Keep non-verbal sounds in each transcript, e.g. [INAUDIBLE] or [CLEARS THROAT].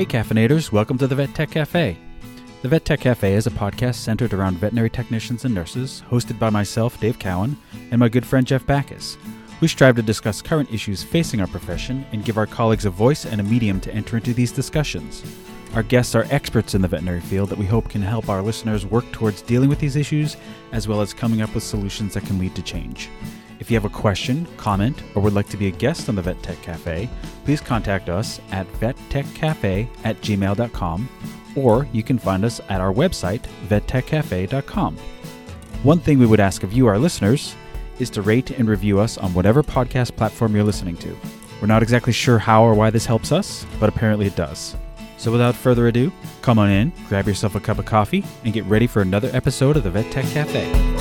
Hey, caffeinators, welcome to the Vet Tech Cafe. The Vet Tech Cafe is a podcast centered around veterinary technicians and nurses, hosted by myself, Dave Cowan, and my good friend Jeff Backus. We strive to discuss current issues facing our profession and give our colleagues a voice and a medium to enter into these discussions. Our guests are experts in the veterinary field that we hope can help our listeners work towards dealing with these issues, as well as coming up with solutions that can lead to change. If you have a question, comment, or would like to be a guest on the Vet Tech Cafe, please contact us at vettechcafe at gmail.com, or you can find us at our website, vettechcafe.com. One thing we would ask of you, our listeners, is to rate and review us on whatever podcast platform you're listening to. We're not exactly sure how or why this helps us, but apparently it does. So without further ado, come on in, grab yourself a cup of coffee, and get ready for another episode of the Vet Tech Cafe.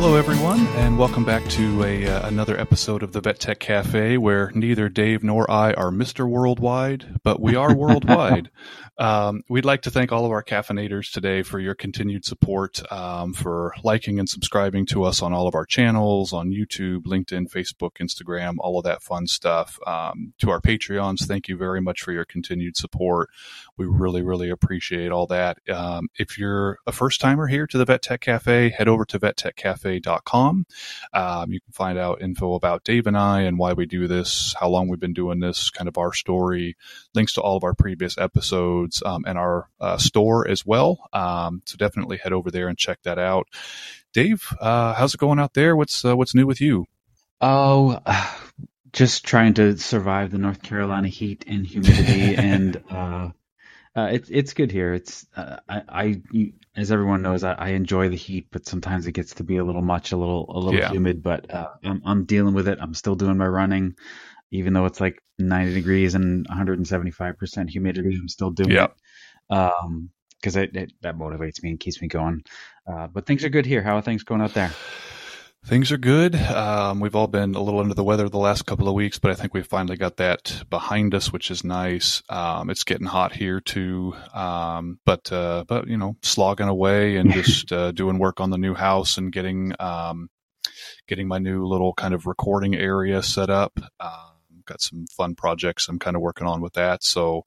Hello, everyone, and welcome back to a, uh, another episode of the Vet Tech Cafe, where neither Dave nor I are Mr. Worldwide, but we are worldwide. [LAUGHS] Um, we'd like to thank all of our caffeinators today for your continued support, um, for liking and subscribing to us on all of our channels on YouTube, LinkedIn, Facebook, Instagram, all of that fun stuff. Um, to our Patreons, thank you very much for your continued support. We really, really appreciate all that. Um, if you're a first timer here to the Vet Tech Cafe, head over to vettechcafe.com. Um, you can find out info about Dave and I and why we do this, how long we've been doing this, kind of our story, links to all of our previous episodes um, and our uh, store as well. Um, so definitely head over there and check that out. Dave, uh, how's it going out there? What's uh, what's new with you? Oh, [SIGHS] just trying to survive the North Carolina heat and humidity, [LAUGHS] and uh, uh, it's it's good here. It's uh, I, I, as everyone knows, I, I, enjoy the heat, but sometimes it gets to be a little much, a little a little yeah. humid. But I'm I'm dealing with it. I'm still doing my running even though it's like 90 degrees and 175% humidity, I'm still doing it. Um, because it, it, that motivates me and keeps me going. Uh, but things are good here. How are things going out there? Things are good. Um, we've all been a little under the weather the last couple of weeks, but I think we finally got that behind us, which is nice. Um, it's getting hot here too, um, but uh, but you know, slogging away and [LAUGHS] just uh, doing work on the new house and getting um, getting my new little kind of recording area set up. Uh, got some fun projects I'm kind of working on with that. So,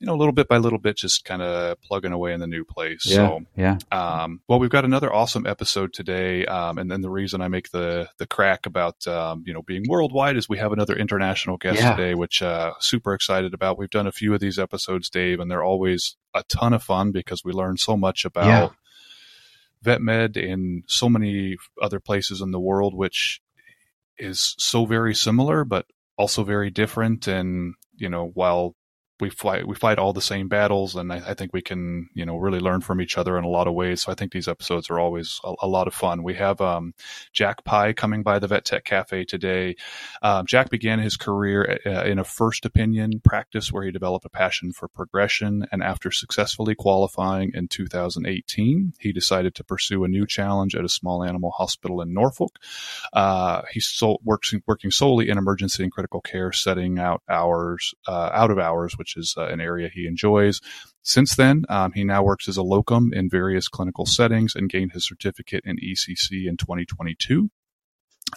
you know, little bit by little bit, just kind of plugging away in the new place. Yeah, so, yeah. Um, well, we've got another awesome episode today, um, and then the reason I make the the crack about um, you know being worldwide is we have another international guest yeah. today, which uh, super excited about. We've done a few of these episodes, Dave, and they're always a ton of fun because we learn so much about. Yeah. Vet med in so many other places in the world, which is so very similar, but also very different. And you know, while we fight we fight all the same battles, and I, I, think we can you know really learn from each other in a lot of ways. So I think these episodes are always a, a lot of fun. We have um, Jack Pye coming by the Vet Tech Cafe today. Um, Jack began his career uh, in a first opinion practice where he developed a passion for progression, and after successfully qualifying in 2018, he decided to pursue a new challenge at a small animal hospital in Norfolk. Uh, he's so, working working solely in emergency and critical care setting out hours uh, out of hours, which which is uh, an area he enjoys. Since then, um, he now works as a locum in various clinical settings and gained his certificate in ECC in 2022.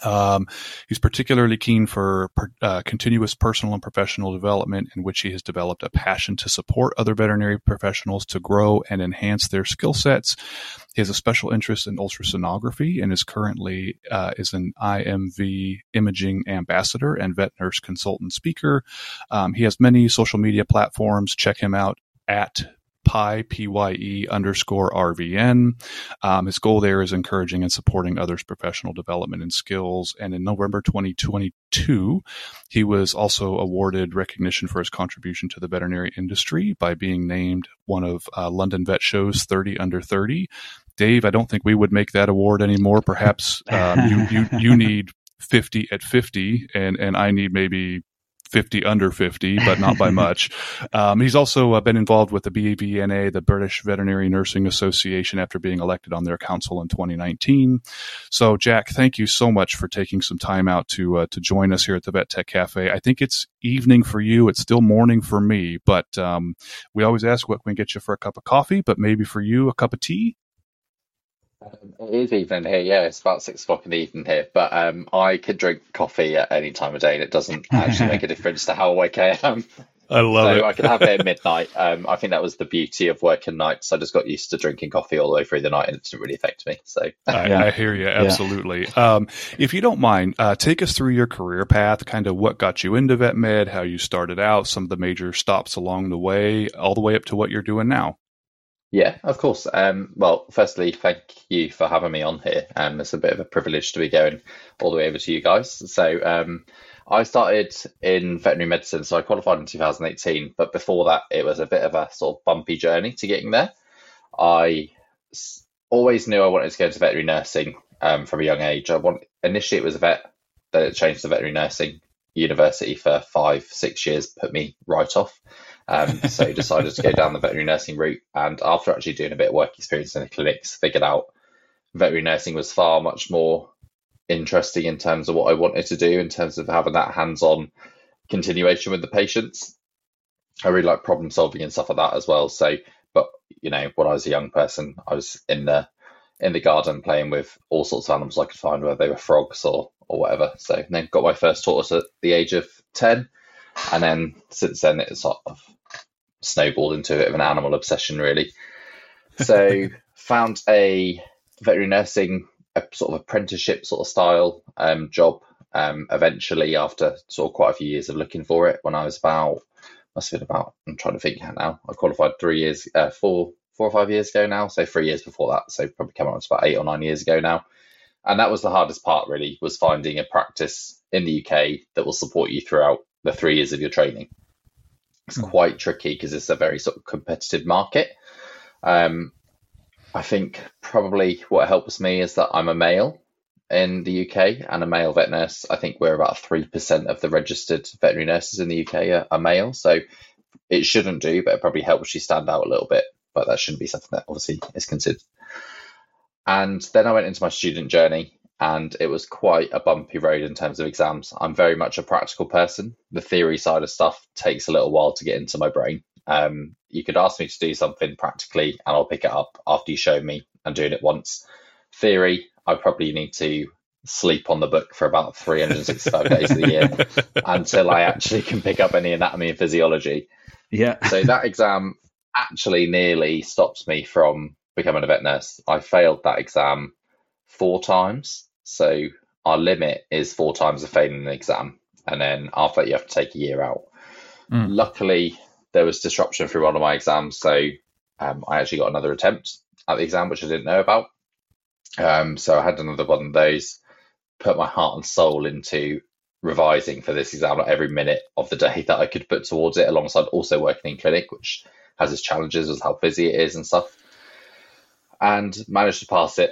Um, he's particularly keen for uh, continuous personal and professional development, in which he has developed a passion to support other veterinary professionals to grow and enhance their skill sets. He has a special interest in ultrasonography and is currently uh, is an IMV imaging ambassador and vet nurse consultant speaker. Um, he has many social media platforms. Check him out at Pye, P-Y-E underscore RVN. Um, his goal there is encouraging and supporting others' professional development and skills. And in November 2022, he was also awarded recognition for his contribution to the veterinary industry by being named one of uh, London Vet Show's 30 under 30. Dave, I don't think we would make that award anymore. Perhaps um, you, you, you [LAUGHS] need 50 at 50 and, and I need maybe 50 under 50, but not by [LAUGHS] much. Um, he's also uh, been involved with the BVNA, the British Veterinary Nursing Association, after being elected on their council in 2019. So, Jack, thank you so much for taking some time out to uh, to join us here at the Vet Tech Cafe. I think it's evening for you. It's still morning for me, but um, we always ask what can we get you for a cup of coffee, but maybe for you a cup of tea. Um, it is evening here, yeah. It's about six o'clock in the evening here, but um, I could drink coffee at any time of day, and it doesn't actually make a [LAUGHS] difference to how awake I am. I love so it. I could have it at midnight. Um, I think that was the beauty of working nights. I just got used to drinking coffee all the way through the night, and it didn't really affect me. So [LAUGHS] I, yeah. I hear you absolutely. Yeah. Um, if you don't mind, uh, take us through your career path, kind of what got you into vet med, how you started out, some of the major stops along the way, all the way up to what you're doing now. Yeah, of course. Um, well, firstly, thank you for having me on here. Um, it's a bit of a privilege to be going all the way over to you guys. So, um, I started in veterinary medicine, so I qualified in 2018. But before that, it was a bit of a sort of bumpy journey to getting there. I always knew I wanted to go into veterinary nursing um, from a young age. I want initially it was a vet, then it changed to veterinary nursing. University for five, six years put me right off. Um, so decided to go down the veterinary nursing route. And after actually doing a bit of work experience in the clinics, figured out veterinary nursing was far much more interesting in terms of what I wanted to do, in terms of having that hands on continuation with the patients. I really like problem solving and stuff like that as well. So, but you know, when I was a young person, I was in the in the garden playing with all sorts of animals I could find, whether they were frogs or or whatever. So then got my first tortoise at the age of ten, and then since then it's sort of snowballed into a bit of an animal obsession, really. So [LAUGHS] found a veterinary nursing, a sort of apprenticeship sort of style um, job. Um, eventually, after sort of quite a few years of looking for it, when I was about must have been about I'm trying to think now. I qualified three years, uh, four four or five years ago now. So three years before that. So probably come on, it's about eight or nine years ago now. And that was the hardest part, really, was finding a practice in the UK that will support you throughout the three years of your training. It's mm. quite tricky because it's a very sort of competitive market. Um, I think probably what helps me is that I'm a male in the UK and a male vet nurse. I think we're about 3% of the registered veterinary nurses in the UK are, are male. So it shouldn't do, but it probably helps you stand out a little bit. But that shouldn't be something that obviously is considered. And then I went into my student journey and it was quite a bumpy road in terms of exams. I'm very much a practical person. The theory side of stuff takes a little while to get into my brain. Um, you could ask me to do something practically, and I'll pick it up after you show me and doing it once. Theory, I probably need to sleep on the book for about 365 days of the year [LAUGHS] until I actually can pick up any anatomy and physiology. Yeah. so that exam actually nearly stops me from becoming a vet nurse. I failed that exam four times. So our limit is four times a failing an exam. And then after that, you have to take a year out. Mm. Luckily, there was disruption through one of my exams. So um, I actually got another attempt at the exam, which I didn't know about. Um, so I had another one of those, put my heart and soul into revising for this exam like every minute of the day [LAUGHS] that I could put towards it, alongside also working in clinic, which has its challenges with how busy it is and stuff. And managed to pass it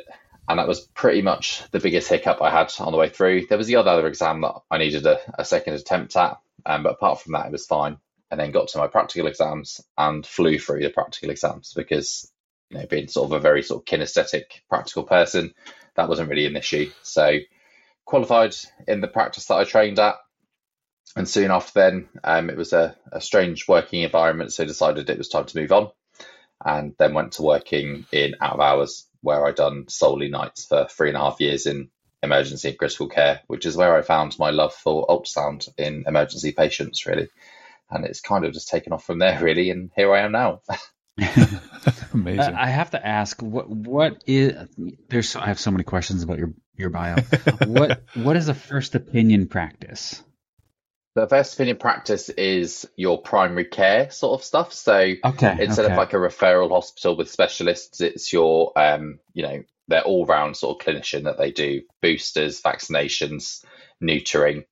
and that was pretty much the biggest hiccup I had on the way through. There was the other exam that I needed a, a second attempt at, um, but apart from that, it was fine. And then got to my practical exams and flew through the practical exams because, you know, being sort of a very sort of kinesthetic practical person, that wasn't really an issue. So qualified in the practice that I trained at. And soon after then, um, it was a, a strange working environment, so decided it was time to move on and then went to working in out of hours where I'd done solely nights for three and a half years in emergency and critical care, which is where I found my love for ultrasound in emergency patients, really. And it's kind of just taken off from there, [LAUGHS] really. And here I am now. [LAUGHS] Amazing. Uh, I have to ask, what what is there's? I have so many questions about your your bio. [LAUGHS] what what is a first opinion practice? The first opinion practice is your primary care sort of stuff. So okay, instead okay. of like a referral hospital with specialists, it's your um, you know, their all round sort of clinician that they do boosters, vaccinations, neutering,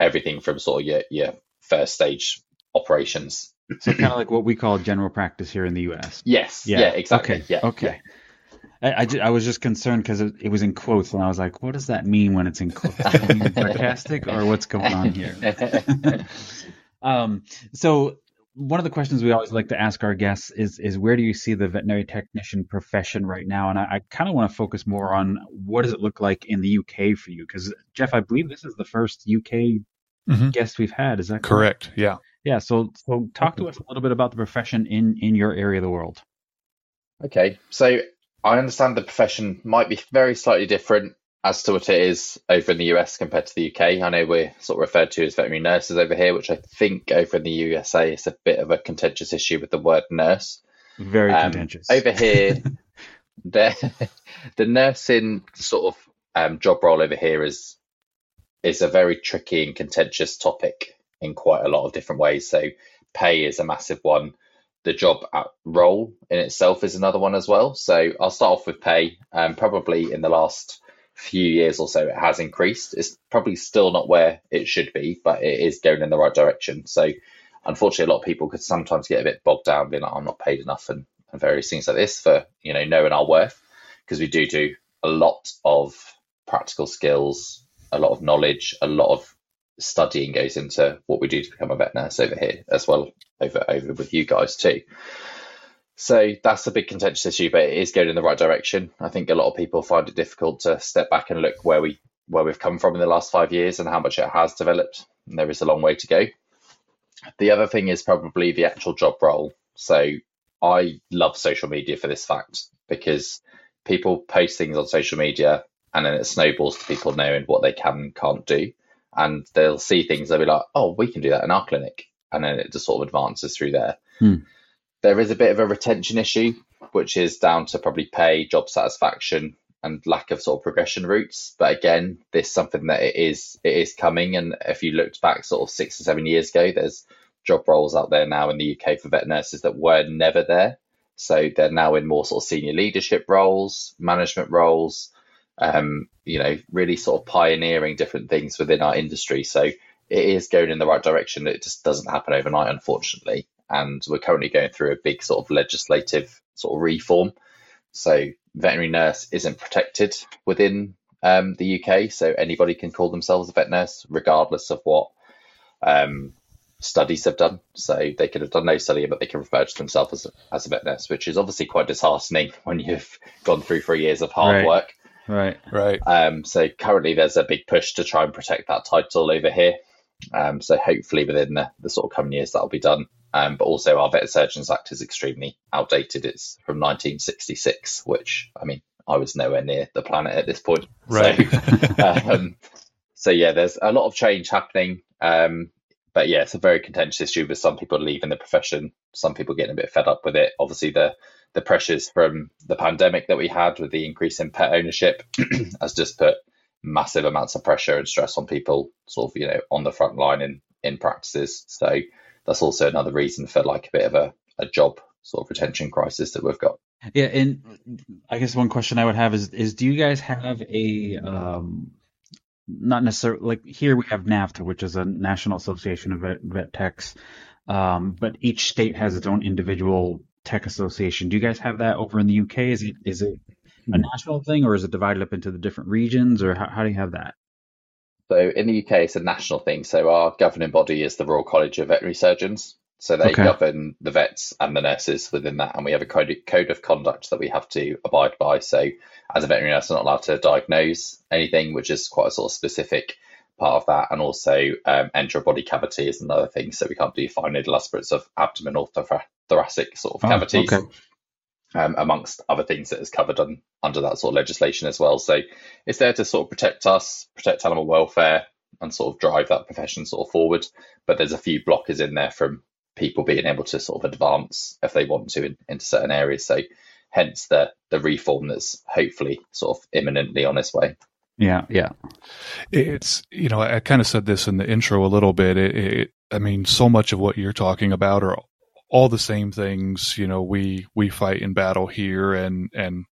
everything from sort of your, your first stage operations. So kind of [CLEARS THROAT] like what we call general practice here in the US. Yes. Yeah, yeah exactly. Okay. Yeah. Okay. Yeah. I, I, I, was just concerned because it, it, was in quotes, and I was like, "What does that mean when it's in quotes? sarcastic, or what's going on here?" [LAUGHS] um, so one of the questions we always like to ask our guests is is where do you see the veterinary technician profession right now? And I, I kind of want to focus more on what does it look like in the UK for you? Because Jeff, I believe this is the first UK mm-hmm. guest we've had. Is that correct? correct? Yeah. Yeah. So so talk to us a little bit about the profession in in your area of the world. Okay, so I understand the profession might be very slightly different as to what it is over in the US compared to the UK. I know we're sort of referred to as veterinary nurses over here, which I think over in the USA is a bit of a contentious issue with the word nurse. Very um, contentious. Over here, [LAUGHS] the the nursing sort of um, job role over here is is a very tricky and contentious topic in quite a lot of different ways. So pay is a massive one. The job role in itself is another one as well. So I'll start off with pay. Um, probably in the last few years or so, it has increased. It's probably still not where it should be, but it is going in the right direction. So unfortunately, a lot of people could sometimes get a bit bogged down, being like, "I'm not paid enough," and, and various things like this for you know knowing our worth because we do do a lot of practical skills, a lot of knowledge, a lot of studying goes into what we do to become a vet nurse over here as well over over with you guys too. So that's a big contentious issue, but it is going in the right direction. I think a lot of people find it difficult to step back and look where we where we've come from in the last five years and how much it has developed. And there is a long way to go. The other thing is probably the actual job role. So I love social media for this fact because people post things on social media and then it snowballs to people knowing what they can and can't do. And they'll see things, they'll be like, oh, we can do that in our clinic. And then it just sort of advances through there. Hmm. There is a bit of a retention issue, which is down to probably pay, job satisfaction, and lack of sort of progression routes. But again, this is something that it is it is coming. And if you looked back sort of six or seven years ago, there's job roles out there now in the UK for vet nurses that were never there. So they're now in more sort of senior leadership roles, management roles, um, you know, really sort of pioneering different things within our industry. So it is going in the right direction. It just doesn't happen overnight, unfortunately. And we're currently going through a big sort of legislative sort of reform. So veterinary nurse isn't protected within um, the UK. So anybody can call themselves a vet nurse, regardless of what um, studies have done. So they could have done no study, but they can refer to themselves as, as a vet nurse, which is obviously quite disheartening [LAUGHS] when you've gone through three years of hard right. work. Right, right. Um, so currently there's a big push to try and protect that title over here. Um, so hopefully within the, the sort of coming years that'll be done. Um, but also our Vet Surgeons Act is extremely outdated. It's from 1966, which I mean I was nowhere near the planet at this point. Right. So, [LAUGHS] um, so yeah, there's a lot of change happening. Um, but yeah, it's a very contentious issue with some people leaving the profession, some people getting a bit fed up with it. Obviously, the the pressures from the pandemic that we had with the increase in pet ownership [CLEARS THROAT] has just put massive amounts of pressure and stress on people, sort of you know on the front line in in practices. So that's also another reason for like a bit of a, a job sort of retention crisis that we've got. Yeah, and I guess one question I would have is is do you guys have a um, not necessarily like here we have NAVTA, which is a National Association of Vet, vet Techs, um, but each state has its own individual tech association. Do you guys have that over in the UK? Is it is it a hmm. national thing, or is it divided up into the different regions, or how, how do you have that? So in the UK, it's a national thing. So our governing body is the Royal College of Veterinary Surgeons. So they okay. govern the vets and the nurses within that, and we have a code, code of conduct that we have to abide by. So as a veterinary nurse, I'm not allowed to diagnose anything, which is quite a sort of specific part of that. And also um, enter a body cavity is another thing. So we can't do fine needle aspirates of abdomen or thoracic sort of oh, cavities. Okay. Um, amongst other things that is covered on, under that sort of legislation as well. So it's there to sort of protect us, protect animal welfare, and sort of drive that profession sort of forward. But there's a few blockers in there from people being able to sort of advance if they want to in, into certain areas. So hence the the reform that's hopefully sort of imminently on its way. Yeah, yeah. It's you know I kind of said this in the intro a little bit. It, it, I mean, so much of what you're talking about are all the same things. You know, we we fight in battle here, and and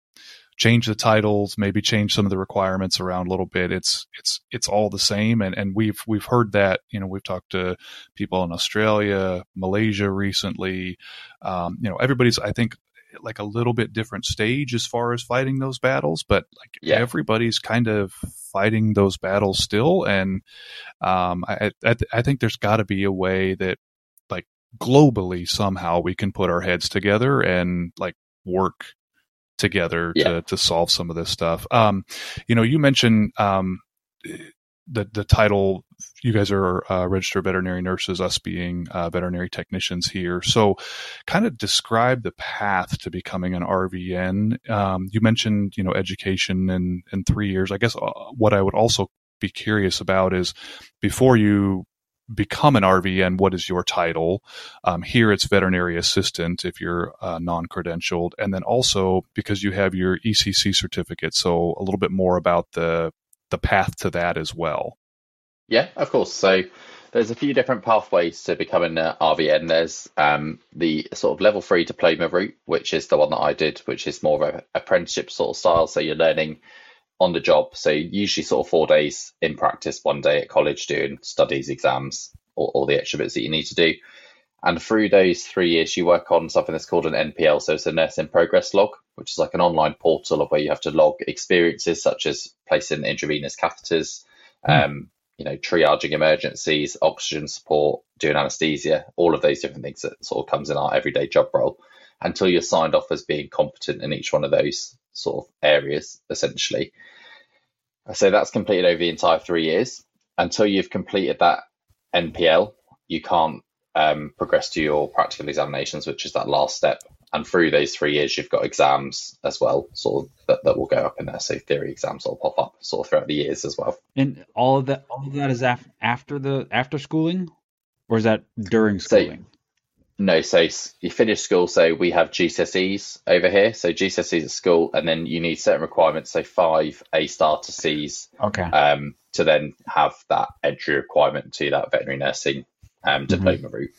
change the titles, maybe change some of the requirements around a little bit. It's it's it's all the same, and and we've we've heard that. You know, we've talked to people in Australia, Malaysia recently. Um, you know, everybody's I think like a little bit different stage as far as fighting those battles, but like yeah. everybody's kind of fighting those battles still. And um, I, I, I think there's got to be a way that like globally somehow we can put our heads together and like work together yeah. to to solve some of this stuff. Um, you know, you mentioned um, the the title you guys are uh, registered veterinary nurses, us being uh, veterinary technicians here. So, kind of describe the path to becoming an RVN. Um, you mentioned, you know, education in in three years. I guess uh, what I would also be curious about is before you become an RVN, what is your title? Um, here it's veterinary assistant if you're uh, non credentialed. And then also because you have your ECC certificate. So a little bit more about the, the path to that as well. Yeah, of course. So there's a few different pathways to becoming an RVN. There's um, the sort of level three diploma route, which is the one that I did, which is more of an apprenticeship sort of style. So you're learning on the job. So usually sort of four days in practice, one day at college doing studies, exams, all, all the extra bits that you need to do. And through those three years, you work on something that's called an NPL, so it's a nurse in progress log, which is like an online portal of where you have to log experiences such as placing intravenous catheters, mm. um, you know, triaging emergencies, oxygen support, doing anesthesia, all of those different things that sort of comes in our everyday job role until you're signed off as being competent in each one of those sort of areas, essentially. So that's completed over the entire three years. Until you've completed that NPL, you can't um, progress to your practical examinations, which is that last step. And through those three years, you've got exams as well, sort of that, that will go up in there. So theory exams will pop up sort of throughout the years as well. And all of that, all of that is af- after the after schooling, or is that during schooling? So, no, so you finish school. So we have GCSEs over here. So GCSEs at school, and then you need certain requirements. So five A star to C's. Okay. Um, to then have that entry requirement to that veterinary nursing um, mm-hmm. diploma mm-hmm. route.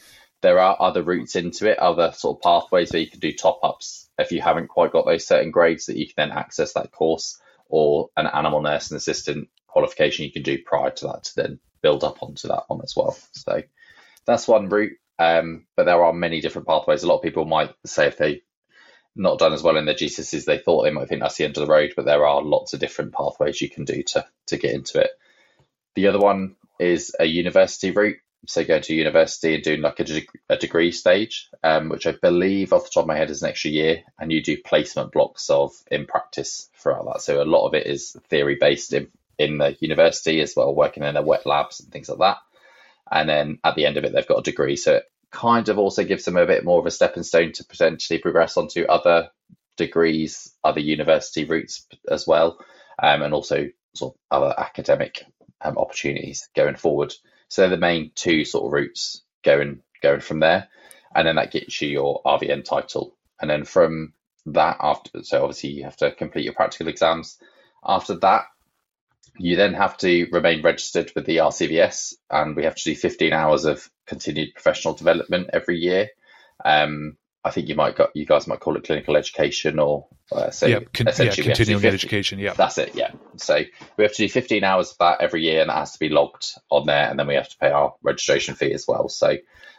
There are other routes into it, other sort of pathways where you can do top ups if you haven't quite got those certain grades that you can then access that course, or an animal nursing assistant qualification you can do prior to that to then build up onto that one as well. So that's one route. Um, but there are many different pathways. A lot of people might say if they not done as well in their GCSEs they thought they might think that's the end of the road, but there are lots of different pathways you can do to to get into it. The other one is a university route, so going to university and doing like a, a degree stage, um, which I believe off the top of my head is an extra year, and you do placement blocks of in practice throughout that. So a lot of it is theory based in in the university as well, working in their wet labs and things like that and then at the end of it they've got a degree. So it kind of also gives them a bit more of a stepping stone to potentially progress onto other degrees other university routes as well um, and also sort of other academic um, opportunities going forward. So they're the main two sort of routes going going from there. And then that gets you your RVN title. And then from that after so obviously you have to complete your practical exams after that you then have to remain registered with the RCVS, and we have to do 15 hours of continued professional development every year. Um, I think you might got you guys might call it clinical education or uh, so yeah, con- yeah continuing 50, education. Yeah, that's it. Yeah, so we have to do 15 hours of that every year, and that has to be logged on there, and then we have to pay our registration fee as well. So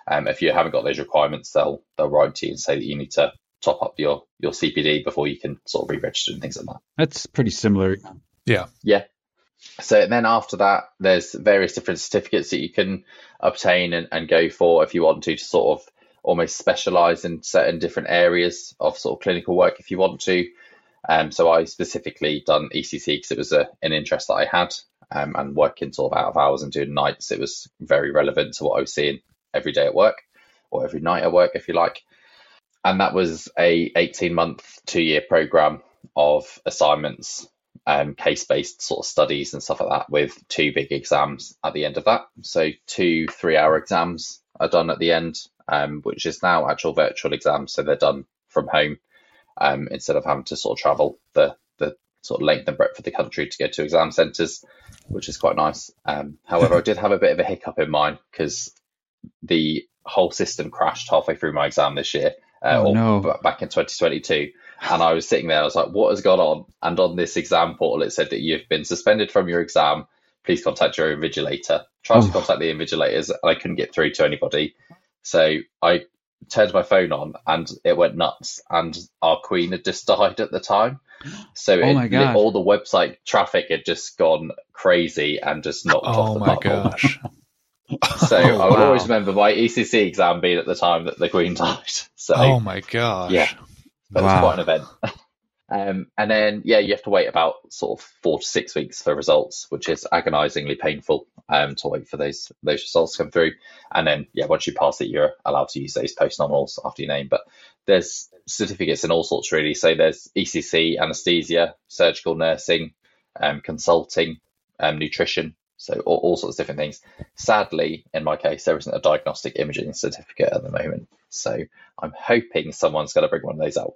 um, if you haven't got those requirements, they'll they'll write to you and say that you need to top up your your CPD before you can sort of re-register and things like that. That's pretty similar. Yeah. Yeah. So then after that, there's various different certificates that you can obtain and, and go for if you want to, to sort of almost specialize in certain different areas of sort of clinical work if you want to. Um, so I specifically done ECC because it was a, an interest that I had um, and working sort of out of hours and doing nights. It was very relevant to what I was seeing every day at work or every night at work, if you like. And that was a 18 month, two year program of assignments um, case based sort of studies and stuff like that with two big exams at the end of that. So, two three hour exams are done at the end, um, which is now actual virtual exams. So, they're done from home um, instead of having to sort of travel the, the sort of length and breadth of the country to go to exam centres, which is quite nice. Um, [LAUGHS] however, I did have a bit of a hiccup in mine because the whole system crashed halfway through my exam this year, uh, oh, no. back in 2022 and I was sitting there, I was like, what has gone on? And on this exam portal, it said that you've been suspended from your exam. Please contact your invigilator. Tried oh. to contact the invigilators, and I couldn't get through to anybody. So I turned my phone on, and it went nuts. And our queen had just [LAUGHS] died at the time. So oh it, all the website traffic had just gone crazy and just knocked oh off the my gosh. [LAUGHS] so [LAUGHS] oh, I will wow. always remember my ECC exam being at the time that the Queen died. So oh my gosh, yeah, but wow. it's quite an event. [LAUGHS] um, and then, yeah, you have to wait about sort of four to six weeks for results, which is agonizingly painful. um, to wait for those those results to come through. And then, yeah, once you pass it, you're allowed to use those post nominals after your name. But there's certificates in all sorts, really. So there's ECC, anesthesia, surgical nursing, um, consulting, um, nutrition. So all, all, sorts of different things. Sadly, in my case, there isn't a diagnostic imaging certificate at the moment. So I'm hoping someone's going to bring one of those out.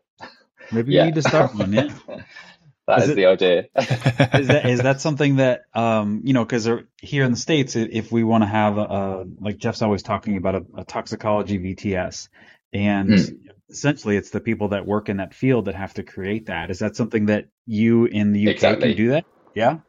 Maybe yeah. you need to start one, yeah. [LAUGHS] that is, is it, the idea. [LAUGHS] is that is that something that um you know because here in the states, if we want to have a, like Jeff's always talking about a, a toxicology VTS, and mm. essentially it's the people that work in that field that have to create that. Is that something that you in the UK exactly. can do that? Yeah.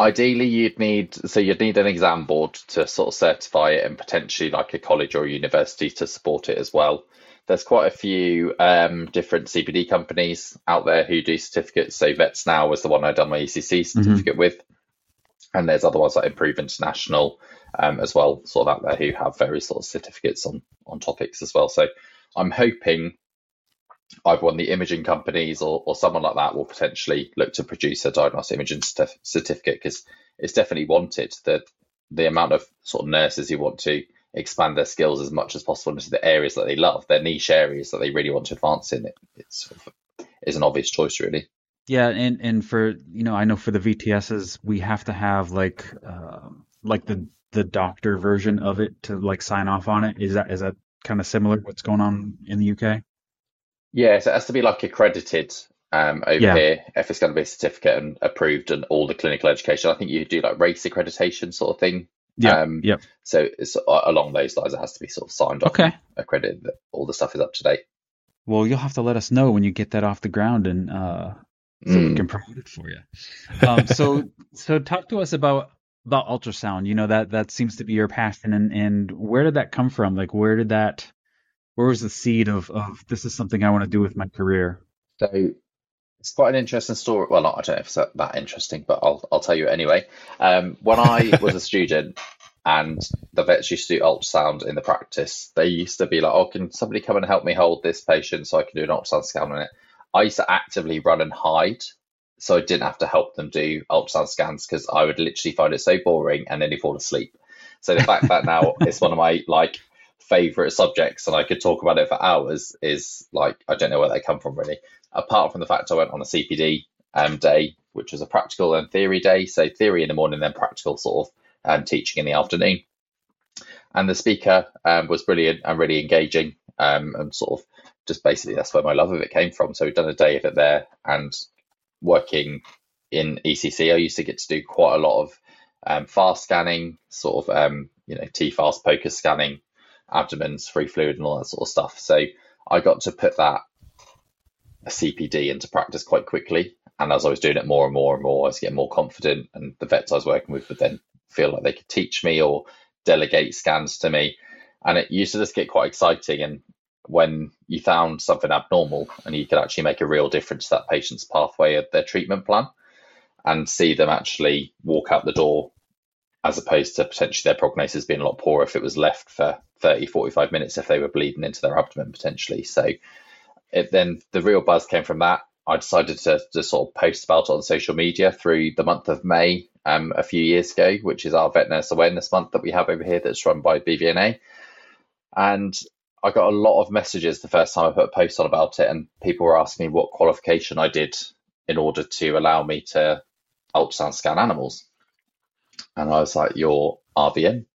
Ideally, you'd need so you'd need an exam board to sort of certify it, and potentially like a college or university to support it as well there's quite a few um, different CPD companies out there who do certificates. So Vets Now was the one I done my ECC mm-hmm. certificate mm-hmm. with, and there's other ones like Improve International um, as well, sort of out there who have various sort of certificates on on topics as well. So I'm hoping either one of the imaging companies or, or someone like that will potentially look to produce a diagnostic imaging certificate because it's definitely wanted. The the amount of sort of nurses who want to expand their skills as much as possible into the areas that they love, their niche areas that they really want to advance in. It, it's is an obvious choice, really. Yeah, and and for you know, I know for the VTSs, we have to have like uh, like the the doctor version of it to like sign off on it. Is that is that kind of similar what's going on in the UK? Yeah, so it has to be like accredited um, over yeah. here if it's going to be a certificate and approved and all the clinical education. I think you do like race accreditation sort of thing yeah. Um, yep. So it's along those lines. It has to be sort of signed off. Okay. Accredited that all the stuff is up to date. Well, you'll have to let us know when you get that off the ground, and uh, so mm. we can promote it for you. Um, so, [LAUGHS] so talk to us about about ultrasound. You know that that seems to be your passion, and and where did that come from? Like, where did that? Where was the seed of of this is something I want to do with my career? So it's quite an interesting story. Well, not I don't know if it's that interesting, but I'll I'll tell you anyway. Um, when I was a student and the vets used to do ultrasound in the practice, they used to be like, "Oh, can somebody come and help me hold this patient so I can do an ultrasound scan on it?" I used to actively run and hide, so I didn't have to help them do ultrasound scans because I would literally find it so boring and then you fall asleep. So the fact that now [LAUGHS] it's one of my like favorite subjects and I could talk about it for hours is like I don't know where they come from really apart from the fact I went on a CPD um, day, which was a practical and theory day. So theory in the morning, then practical sort of um, teaching in the afternoon. And the speaker um, was brilliant and really engaging, um, and sort of just basically that's where my love of it came from. So we've done a day of it there, and working in ECC, I used to get to do quite a lot of um, fast scanning, sort of um, you know T fast POCUS scanning, abdomens, free fluid, and all that sort of stuff. So I got to put that CPD into practice quite quickly. And as I was doing it more and more and more, I was getting more confident, and the vets I was working with would then feel like they could teach me or delegate scans to me. And it used to just get quite exciting. And when you found something abnormal and you could actually make a real difference to that patient's pathway of their treatment plan and see them actually walk out the door as opposed to potentially their prognosis being a lot poorer if it was left for 30, 45 minutes if they were bleeding into their abdomen potentially. So it then the real buzz came from that. I decided to, to sort of post about it on social media through the month of May um, a few years ago, which is our Vet Nurse Awareness Month that we have over here that's run by BVNA. And I got a lot of messages the first time I put a post on about it, and people were asking me what qualification I did in order to allow me to ultrasound scan animals. And I was like, your RVN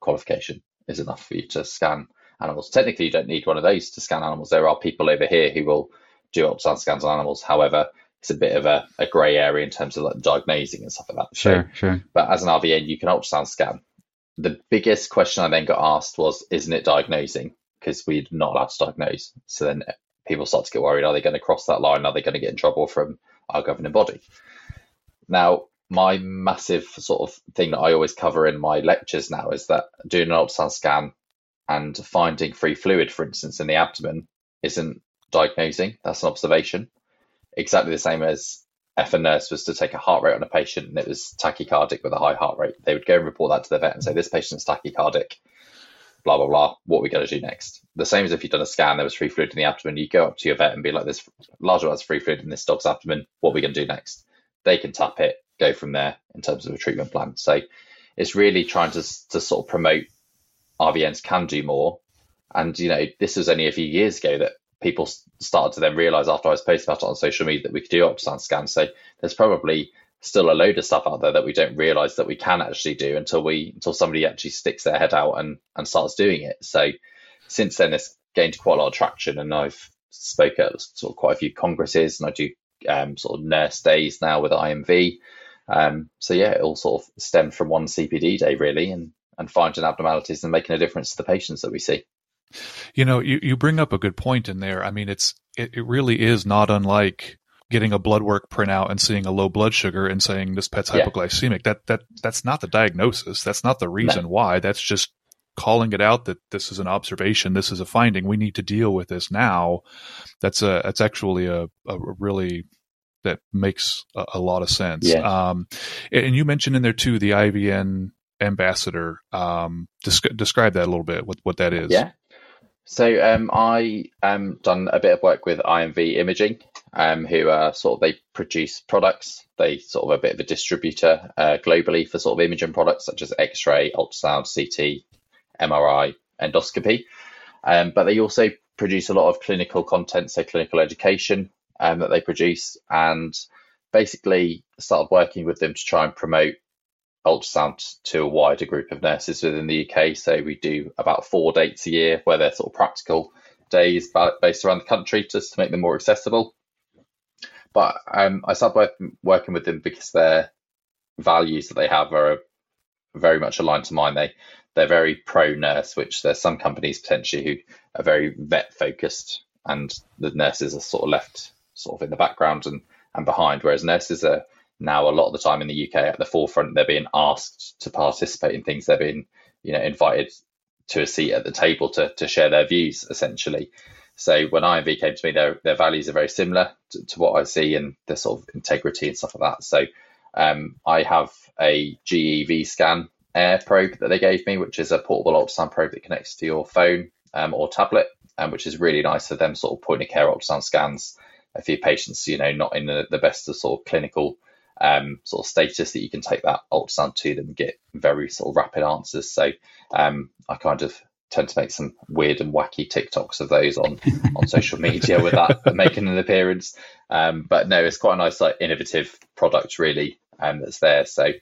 qualification is enough for you to scan animals. Technically, you don't need one of those to scan animals. There are people over here who will do ultrasound scans on animals. However, it's a bit of a, a grey area in terms of like diagnosing and stuff like that. Sure, so, sure. But as an RVN, you can ultrasound scan. The biggest question I then got asked was, isn't it diagnosing? Because we're not allowed to diagnose. So then people start to get worried. Are they going to cross that line? Are they going to get in trouble from our governing body? Now, my massive sort of thing that I always cover in my lectures now is that doing an ultrasound scan and finding free fluid, for instance, in the abdomen isn't diagnosing, that's an observation. Exactly the same as if a nurse was to take a heart rate on a patient and it was tachycardic with a high heart rate, they would go and report that to the vet and say, This patient's tachycardic, blah, blah, blah. What are we going to do next? The same as if you've done a scan, there was free fluid in the abdomen, you go up to your vet and be like, This large amount of free fluid in this dog's abdomen. What are we going to do next? They can tap it, go from there in terms of a treatment plan. So it's really trying to to sort of promote RVNs can do more. And you know, this was only a few years ago that people started to then realize after I was posting about it on social media that we could do ultrasound scans. So there's probably still a load of stuff out there that we don't realize that we can actually do until we until somebody actually sticks their head out and and starts doing it. So since then, it's gained quite a lot of traction, and I've spoke at sort of quite a few congresses, and I do um, sort of nurse days now with IMV. Um, so yeah, it all sort of stemmed from one CPD day really, and and finding abnormalities and making a difference to the patients that we see. You know, you, you bring up a good point in there. I mean, it's it, it really is not unlike getting a blood work printout and seeing a low blood sugar and saying this pet's yeah. hypoglycemic. That that that's not the diagnosis. That's not the reason no. why. That's just calling it out that this is an observation, this is a finding. We need to deal with this now. That's a that's actually a, a really that makes a, a lot of sense. Yeah. Um, and you mentioned in there too the IMV ambassador. Um, describe that a little bit. What what that is? Yeah. So um, I um done a bit of work with IMV Imaging, um, who are sort of they produce products. They sort of a bit of a distributor uh, globally for sort of imaging products such as X-ray, ultrasound, CT, MRI, endoscopy. Um, but they also produce a lot of clinical content, so clinical education um, that they produce, and basically started working with them to try and promote ultrasound to a wider group of nurses within the UK. So we do about four dates a year where they're sort of practical days based around the country just to make them more accessible. But um, I started work, working with them because their values that they have are very much aligned to mine. They they're very pro nurse, which there's some companies potentially who are very vet focused, and the nurses are sort of left sort of in the background and and behind. Whereas nurses are now a lot of the time in the UK at the forefront. They're being asked to participate in things. They're being you know invited to a seat at the table to to share their views essentially. So when IMV came to me, their their values are very similar to, to what I see and the sort of integrity and stuff like that. So um, I have a GE Vscan Air probe that they gave me, which is a portable ultrasound probe that connects to your phone um, or tablet, um, which is really nice for them sort of point of care ultrasound scans for your patients, you know, not in the, the best of sort of clinical um, sort of status that you can take that ultrasound to them and get very sort of rapid answers. So um, I kind of tend to make some weird and wacky TikToks of those on on [LAUGHS] social media with that [LAUGHS] making an appearance. Um, but no, it's quite a nice like innovative product really um, that's there. So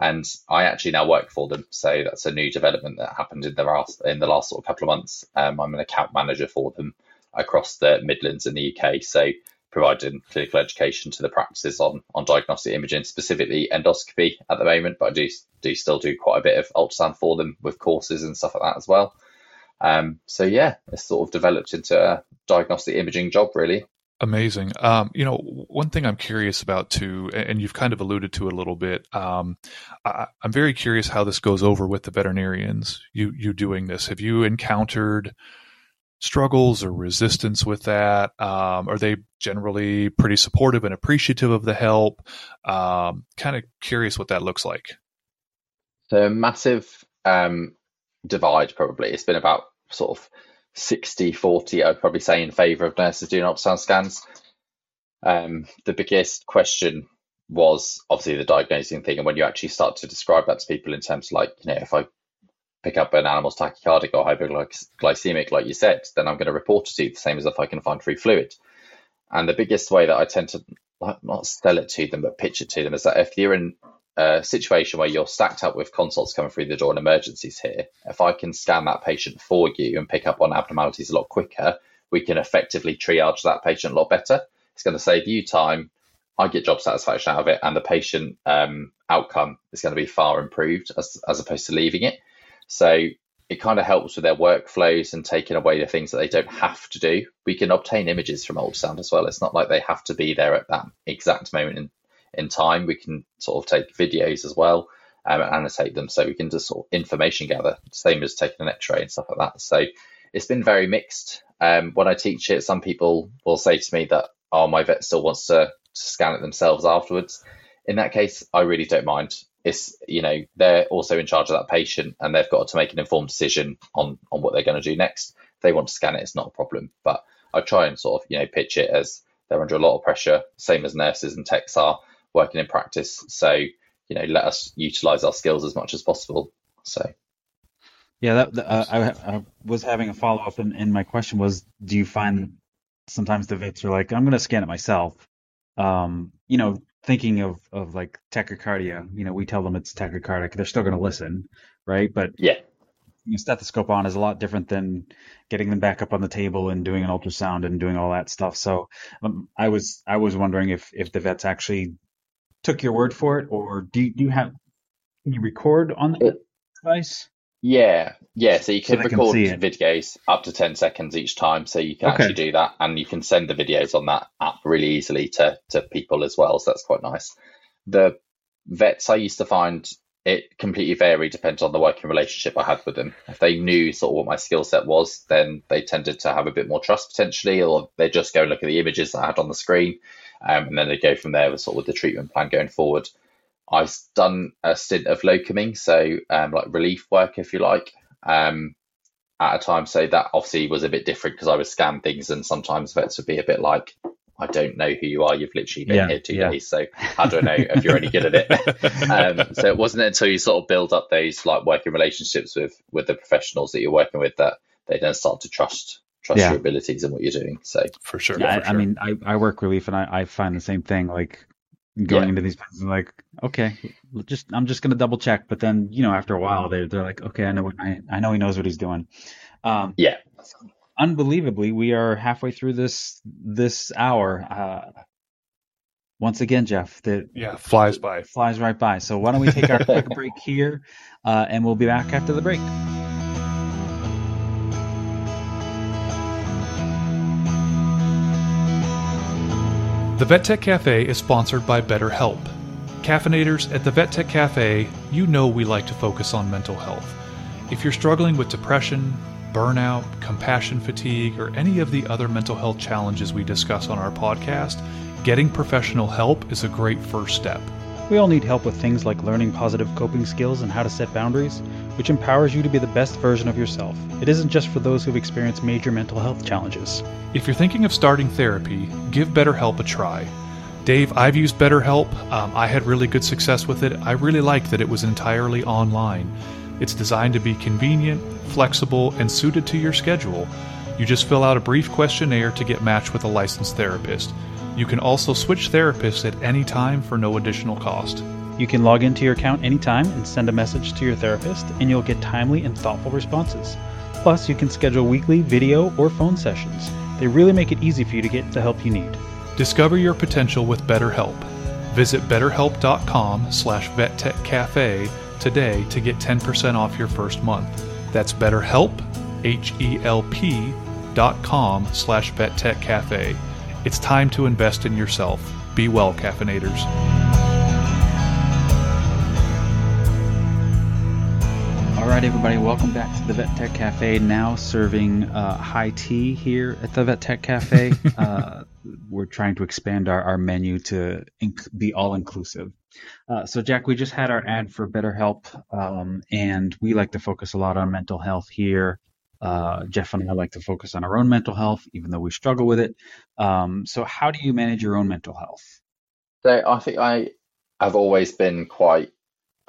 and I actually now work for them. So that's a new development that happened in the last in the last sort of couple of months. Um, I'm an account manager for them across the Midlands in the UK. So providing clinical education to the practices on on diagnostic imaging, specifically endoscopy at the moment. But I do do still do quite a bit of ultrasound for them with courses and stuff like that as well. Um, so yeah, it's sort of developed into a diagnostic imaging job really. Amazing. Um, you know, one thing I'm curious about too, and you've kind of alluded to it a little bit. Um, I, am very curious how this goes over with the veterinarians. You you doing this? Have you encountered struggles or resistance with that? Um, are they generally pretty supportive and appreciative of the help? Um, kind of curious what that looks like. The massive um, divide, probably. It's been about sort of 60 40, I'd probably say, in favour of nurses doing ultrasound scans. Um, the biggest question was obviously the diagnosing thing. And when you actually start to describe that to people in terms of like, you know, if I pick up an animal's tachycardic or hypoglycemic, like you said, then I'm going to report it to you the same as if I can find free fluid. And the biggest way that I tend to not sell it to them, but pitch it to them is that if you're in a situation where you're stacked up with consults coming through the door and emergencies here, if I can scan that patient for you and pick up on abnormalities a lot quicker, we can effectively triage that patient a lot better. It's going to save you time. I get job satisfaction out of it, and the patient um, outcome is going to be far improved as, as opposed to leaving it. So it kind of helps with their workflows and taking away the things that they don't have to do. We can obtain images from ultrasound as well. It's not like they have to be there at that exact moment in in time. We can sort of take videos as well um, and annotate them so we can just sort of information gather, same as taking an x-ray and stuff like that. So it's been very mixed. Um, when I teach it, some people will say to me that, oh, my vet still wants to, to scan it themselves afterwards. In that case, I really don't mind. It's, you know, they're also in charge of that patient and they've got to make an informed decision on, on what they're going to do next. If they want to scan it, it's not a problem. But I try and sort of, you know, pitch it as they're under a lot of pressure, same as nurses and techs are working in practice. So, you know let us utilize our skills as much as possible. So. Yeah, that, uh, I, I, was having a follow up, and, and, my question was, do you find sometimes the vets are like, I'm going to scan it myself, um, you know, thinking of of like tachycardia, you know, we tell them it's tachycardic, they're still going to listen, right? But yeah, you know, stethoscope on is a lot different than getting them back up on the table and doing an ultrasound and doing all that stuff. So um, I was I was wondering if if the vets actually took your word for it, or do you, do you have can you record on the device? Yeah, yeah. So you can so record can videos up to ten seconds each time, so you can okay. actually do that, and you can send the videos on that app really easily to to people as well. So that's quite nice. The vets I used to find it completely varied depending on the working relationship I had with them. If they knew sort of what my skill set was, then they tended to have a bit more trust potentially, or they just go and look at the images that I had on the screen, um, and then they go from there with sort of the treatment plan going forward. I've done a stint of locuming, so um, like relief work, if you like, um, at a time. So that obviously was a bit different because I would scan things, and sometimes vets would be a bit like, I don't know who you are. You've literally been yeah, here two yeah. days, so how do I know if you're any good at it? [LAUGHS] um, so it wasn't until you sort of build up those like working relationships with with the professionals that you're working with that they then start to trust trust yeah. your abilities and what you're doing. So for sure, yeah. For I, sure. I, mean, I, I work relief, and I, I find the same thing. Like going into these places, like okay, just I'm just gonna double check. But then you know, after a while, they're they're like, okay, I know what I, I know he knows what he's doing. Um, yeah unbelievably, we are halfway through this this hour. Uh, once again, Jeff, that yeah flies by, flies right by. So why don't we take our [LAUGHS] quick break here, uh, and we'll be back after the break. The Vet Tech Cafe is sponsored by BetterHelp. Caffeinators at the Vet Tech Cafe, you know we like to focus on mental health. If you're struggling with depression, burnout, compassion fatigue, or any of the other mental health challenges we discuss on our podcast, getting professional help is a great first step. We all need help with things like learning positive coping skills and how to set boundaries, which empowers you to be the best version of yourself. It isn't just for those who've experienced major mental health challenges. If you're thinking of starting therapy, give BetterHelp a try. Dave, I've used BetterHelp. Um, I had really good success with it. I really liked that it was entirely online. It's designed to be convenient, flexible, and suited to your schedule. You just fill out a brief questionnaire to get matched with a licensed therapist. You can also switch therapists at any time for no additional cost. You can log into your account anytime and send a message to your therapist, and you'll get timely and thoughtful responses. Plus, you can schedule weekly video or phone sessions. They really make it easy for you to get the help you need. Discover your potential with BetterHelp. Visit betterhelp.com slash vettechcafe today to get 10% off your first month. That's BetterHelp, H-E-L-P dot com slash VetTechCafe. It's time to invest in yourself. Be well, caffeinators. All right, everybody, welcome back to the Vet Tech Cafe. Now serving uh, high tea here at the Vet Tech Cafe. [LAUGHS] uh, we're trying to expand our, our menu to inc- be all inclusive. Uh, so, Jack, we just had our ad for BetterHelp, um, and we like to focus a lot on mental health here. Uh, Jeff and I like to focus on our own mental health, even though we struggle with it. Um, so, how do you manage your own mental health? So, I think I have always been quite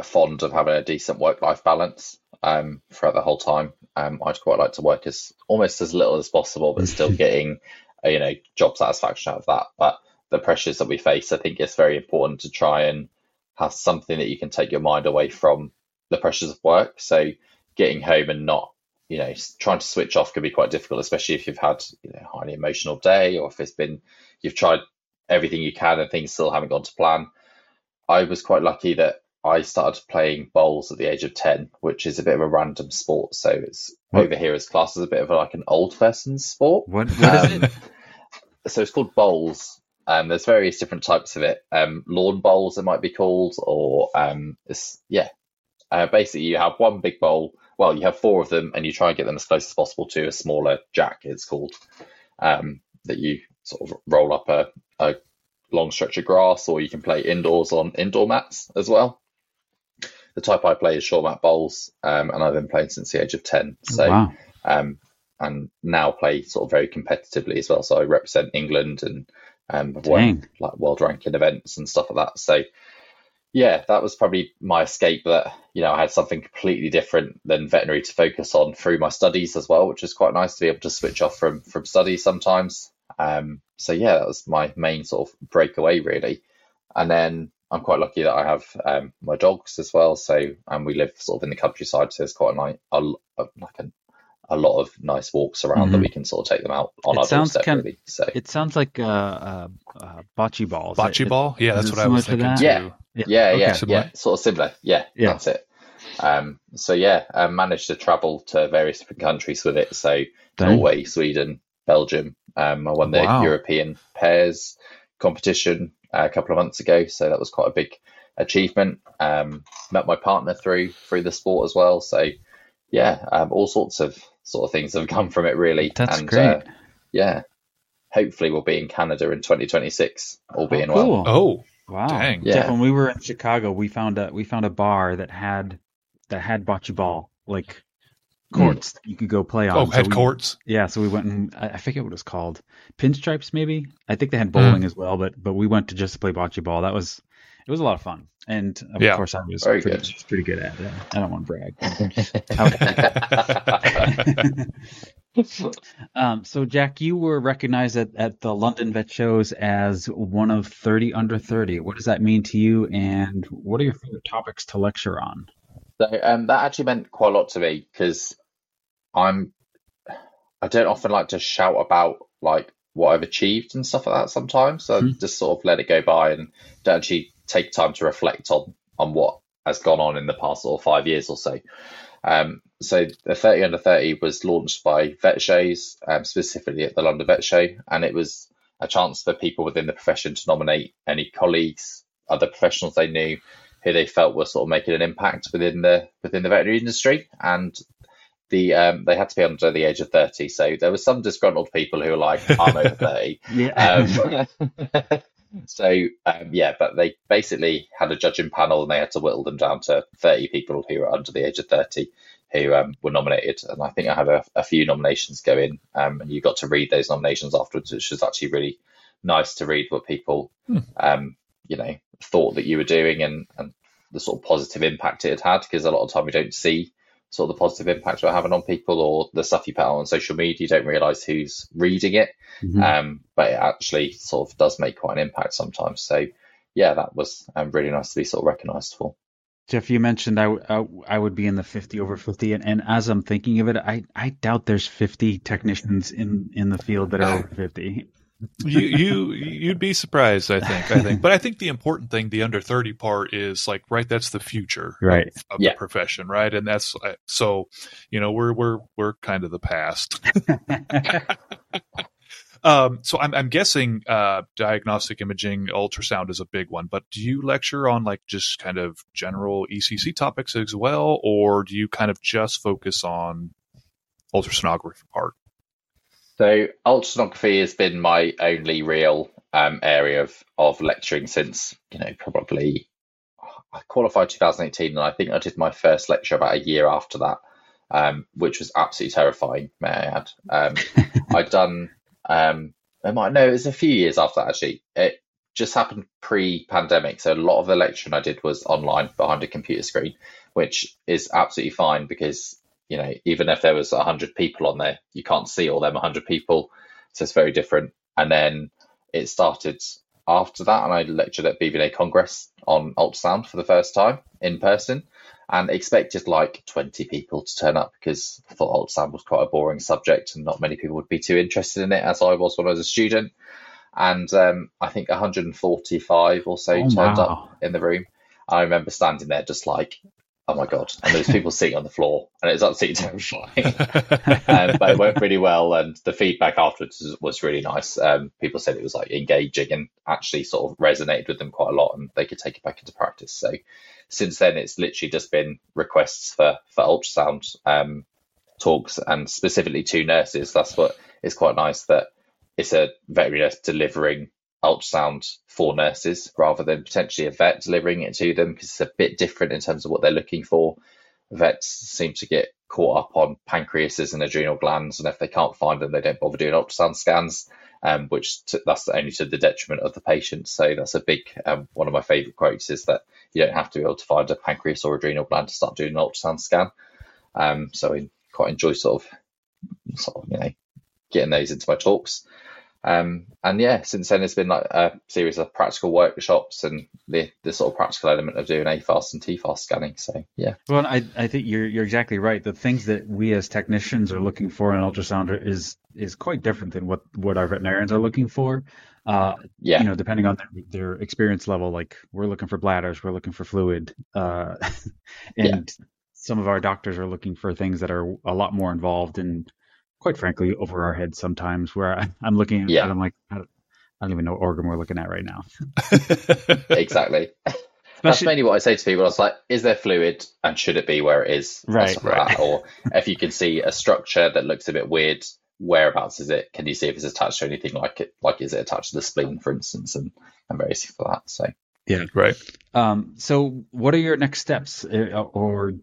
fond of having a decent work-life balance um, throughout the whole time. Um, I'd quite like to work as almost as little as possible, but still [LAUGHS] getting you know job satisfaction out of that. But the pressures that we face, I think it's very important to try and have something that you can take your mind away from the pressures of work. So getting home and not, you know, trying to switch off can be quite difficult, especially if you've had, you know, highly emotional day or if it's been you've tried everything you can and things still haven't gone to plan. I was quite lucky that I started playing bowls at the age of 10, which is a bit of a random sport. So it's what? over here as classed as a bit of like an old person sport. What, what um, is it? So it's called bowls. Um, there's various different types of it. Um, lawn bowls, it might be called, or um, it's, yeah. Uh, basically, you have one big bowl. Well, you have four of them, and you try and get them as close as possible to a smaller jack. It's called um, that you sort of roll up a, a long stretch of grass, or you can play indoors on indoor mats as well. The type I play is short mat bowls, um, and I've been playing since the age of ten. So wow. um, and now play sort of very competitively as well. So I represent England and um, won like world ranking events and stuff like that. So yeah, that was probably my escape. That you know, I had something completely different than veterinary to focus on through my studies as well, which is quite nice to be able to switch off from from study sometimes. Um, so yeah, that was my main sort of breakaway really. And then I'm quite lucky that I have um, my dogs as well. So and we live sort of in the countryside, so it's quite a nice, a, like a, a lot of nice walks around mm-hmm. that we can sort of take them out on it our sounds doorstep. Kind, really. So it sounds like uh, uh, uh bocce balls. Bocce ball, yeah, that's what I was thinking too. Yeah, yeah, yeah, okay. yeah, yeah, sort of similar. Yeah, yeah, that's it. Um, so yeah, I managed to travel to various different countries with it. So Dang. Norway, Sweden, Belgium. Um, I won the wow. European pairs competition uh, a couple of months ago, so that was quite a big achievement. Um, met my partner through through the sport as well. So yeah, um, all sorts of sort of things have come from it really. That's and, great. Uh, yeah, hopefully we'll be in Canada in 2026, all being oh, cool. well. Oh, wow! Dang. Yeah. Jeff, when we were in Chicago, we found a we found a bar that had that had bocce ball like courts mm. you could go play on. Oh, so had we, courts. Yeah, so we went and I, I forget what it was called. Pinstripes, maybe. I think they had bowling mm. as well, but but we went to just to play bocce ball. That was it was a lot of fun, and of yeah. course I was pretty good. pretty good at it. I don't want to brag. [LAUGHS] um, so Jack, you were recognized at, at the London Vet Shows as one of 30 under 30. What does that mean to you, and what are your favorite topics to lecture on? So um, that actually meant quite a lot to me because I'm I don't often like to shout about like what I've achieved and stuff like that sometimes. So mm. just sort of let it go by and don't actually take time to reflect on on what has gone on in the past or five years or so. Um, so the 30 under 30 was launched by Vet Shows, um, specifically at the London Vet Show, and it was a chance for people within the profession to nominate any colleagues, other professionals they knew, who they felt were sort of making an impact within the within the veterinary industry, and the um, they had to be under the age of 30. So there were some disgruntled people who were like, I'm over [LAUGHS] 30. yeah. Um, [LAUGHS] [LAUGHS] so um, yeah, but they basically had a judging panel and they had to whittle them down to 30 people who were under the age of 30 who um, were nominated. And I think I had a, a few nominations go in, um, and you got to read those nominations afterwards, which was actually really nice to read what people, hmm. um, you know, thought that you were doing and, and the sort of positive impact it had had. Because a lot of time we don't see sort of the positive impact we're having on people or the stuff you put out on social media. You don't realize who's reading it, mm-hmm. um, but it actually sort of does make quite an impact sometimes. So, yeah, that was um, really nice to be sort of recognized for. Jeff, you mentioned I, I, I, would be in the 50 over 50, and, and as I'm thinking of it, I, I doubt there's 50 technicians in, in the field that are [LAUGHS] over 50 you you you'd be surprised i think i think. But i think the important thing the under 30 part is like right that's the future right. of, of yeah. the profession right? And that's uh, so you know we're we're we're kind of the past. [LAUGHS] [LAUGHS] Um so i'm i'm guessing uh diagnostic imaging ultrasound is a big one but do you lecture on like just kind of general ecc topics as well or do you kind of just focus on ultrasonography part so ultrasonography has been my only real um, area of, of lecturing since, you know, probably I qualified 2018 and I think I did my first lecture about a year after that, um, which was absolutely terrifying, may I add. Um, [LAUGHS] I'd done, um, I might know it was a few years after that actually. It just happened pre pandemic. So a lot of the lecturing I did was online behind a computer screen, which is absolutely fine because you know, even if there was 100 people on there, you can't see all them 100 people. So it's very different. And then it started after that, and I lectured at BVNA Congress on ultrasound for the first time in person and expected like 20 people to turn up because I thought ultrasound was quite a boring subject and not many people would be too interested in it as I was when I was a student. And um, I think 145 or so oh, turned wow. up in the room. I remember standing there just like, oh my god. And there's people sitting on the floor and it was absolutely [LAUGHS] terrifying. Um, but it went really well and the feedback afterwards was really nice. Um, people said it was like engaging and actually sort of resonated with them quite a lot and they could take it back into practice. So since then it's literally just been requests for for ultrasound um, talks and specifically to nurses. That's what is quite nice that it's a veterinary nurse delivering ultrasound for nurses rather than potentially a vet delivering it to them because it's a bit different in terms of what they're looking for. Vets seem to get caught up on pancreases and adrenal glands, and if they can't find them, they don't bother doing ultrasound scans. um, which that's only to the detriment of the patient. So that's a big um, one of my favourite quotes is that you don't have to be able to find a pancreas or adrenal gland to start doing an ultrasound scan. Um, so I quite enjoy sort of, sort of you know getting those into my talks. Um, and yeah, since then there's been like a series of practical workshops and the, the sort of practical element of doing AFAST and TFAST scanning. So yeah. Well, I, I think you're you're exactly right. The things that we as technicians are looking for in ultrasound is is quite different than what what our veterinarians are looking for. Uh, yeah. You know, depending on their, their experience level, like we're looking for bladders, we're looking for fluid, uh, [LAUGHS] and yeah. some of our doctors are looking for things that are a lot more involved and quite frankly over our heads sometimes where I, am looking at yeah. I'm like, I don't, I don't, even know what organ we're looking at right now. [LAUGHS] exactly. That's mainly what I say to people. I was like, is there fluid and should it be where it is? Right. right. Like or if you can see a structure that looks a bit weird, whereabouts is it? Can you see if it's attached to anything like it? Like, is it attached to the spleen, for instance? And I'm very easy for that. So, yeah, right. Um, so, what are your next steps, uh, or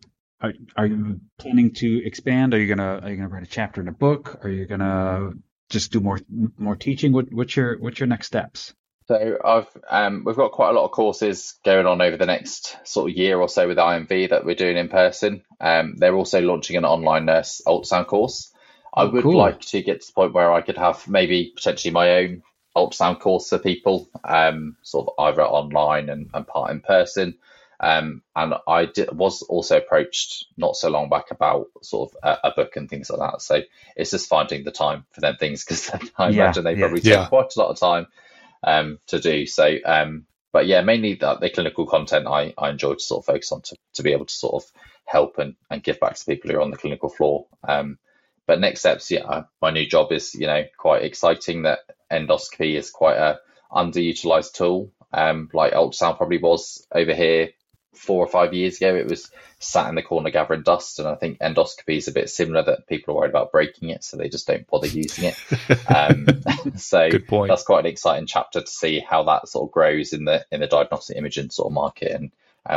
are, are you planning to expand? Are you gonna are you gonna write a chapter in a book? Are you gonna just do more more teaching? What, what's your what's your next steps? So I've um, we've got quite a lot of courses going on over the next sort of year or so with IMV that we're doing in person. Um, they're also launching an online nurse ultrasound course. I oh, would cool. like to get to the point where I could have maybe potentially my own ultrasound course for people, um, sort of either online and, and part in person. Um, and I did, was also approached not so long back about sort of a, a, book and things like that. So it's just finding the time for them things because [LAUGHS] I yeah, imagine they yeah, probably yeah. take quite a lot of time um, to do. So, um, but yeah, mainly the, the, clinical content I, I enjoy to sort of focus on to, to be able to sort of help and, and give back to people who are on the clinical floor. Um, but next steps, yeah, my new job is you know quite exciting. That endoscopy is quite a underutilized tool, um, like ultrasound probably was over here four or five years ago, it was sat in the corner gathering dust. And I think endoscopy is a bit similar that people are worried about breaking it, so they just don't bother using it. [LAUGHS] Um, [LAUGHS] so that's quite an exciting chapter to see how that sort of grows in the in the diagnostic imaging sort of market. And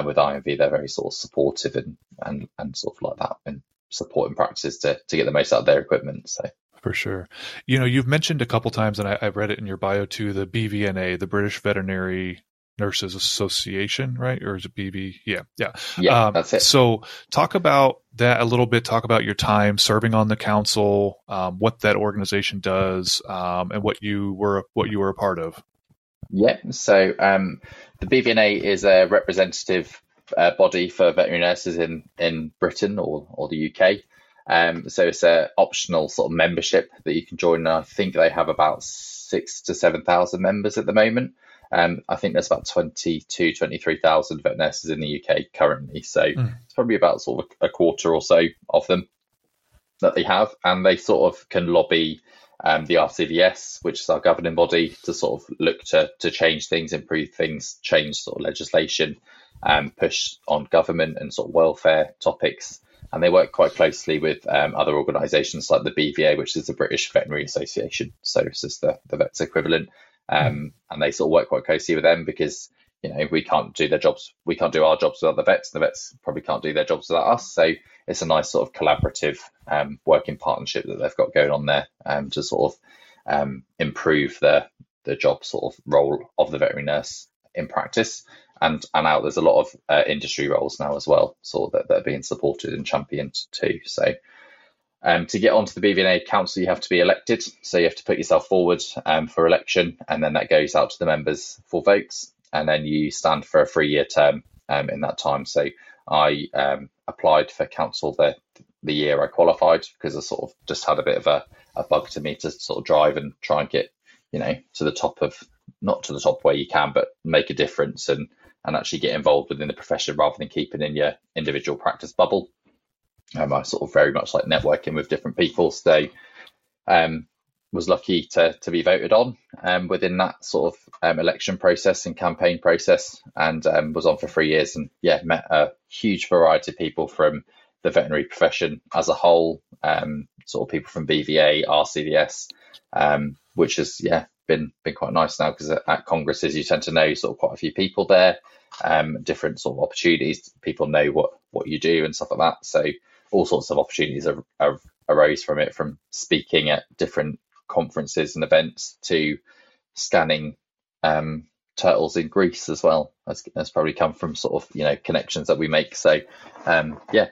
with IMV, they're very sort of supportive and, and, and sort of like that and supporting practices to, to get the most out of their equipment. So for sure. You know, you've mentioned a couple times, and I, have read it in your bio too, the BVNA, the British Veterinary Nurses Association, right? Or is it BV? Yeah, yeah. Yeah, um, that's it. So talk about that a little bit. Talk about your time serving on the council, um, what that organization does, um, and what you were what you were a part of. Yeah. So um, the BVNA is a representative uh, body for veterinary nurses in in Britain or or the UK. Um, so it's a optional sort of membership that you can join. I think they have about six to seven thousand members at the moment. Um, I think there's about 22, 23,000 vet nurses in the UK currently. So mm. it's probably about sort of a quarter or so of them that they have. And they sort of can lobby um, the RCVS, which is our governing body, to sort of look to, to change things, improve things, change sort of legislation, um, push on government and sort of welfare topics. And they work quite closely with um, other organisations like the BVA, which is the British Veterinary Association. So it's just the, the vet's equivalent um, and they sort of work quite closely with them because you know we can't do their jobs, we can't do our jobs without the vets, and the vets probably can't do their jobs without us. So it's a nice sort of collaborative um, working partnership that they've got going on there um, to sort of um, improve the the job sort of role of the veterinary nurse in practice. And, and out there's a lot of uh, industry roles now as well, so that, that are being supported and championed too. So um, to get onto the BVNA council, you have to be elected. So you have to put yourself forward um, for election, and then that goes out to the members for votes. And then you stand for a three year term um, in that time. So I um, applied for council the, the year I qualified because I sort of just had a bit of a, a bug to me to sort of drive and try and get, you know, to the top of, not to the top where you can, but make a difference and, and actually get involved within the profession rather than keeping in your individual practice bubble. Um, I sort of very much like networking with different people. So um, was lucky to to be voted on um, within that sort of um, election process and campaign process, and um, was on for three years. And yeah, met a huge variety of people from the veterinary profession as a whole, um, sort of people from BVA, RCVS, um, which has yeah been been quite nice now because at, at, congresses you tend to know sort of quite a few people there, um, different sort of opportunities. People know what what you do and stuff like that. So all sorts of opportunities have, have arose from it, from speaking at different conferences and events to scanning um, turtles in Greece as well. That's, that's, probably come from sort of you know connections that we make. So um, yeah.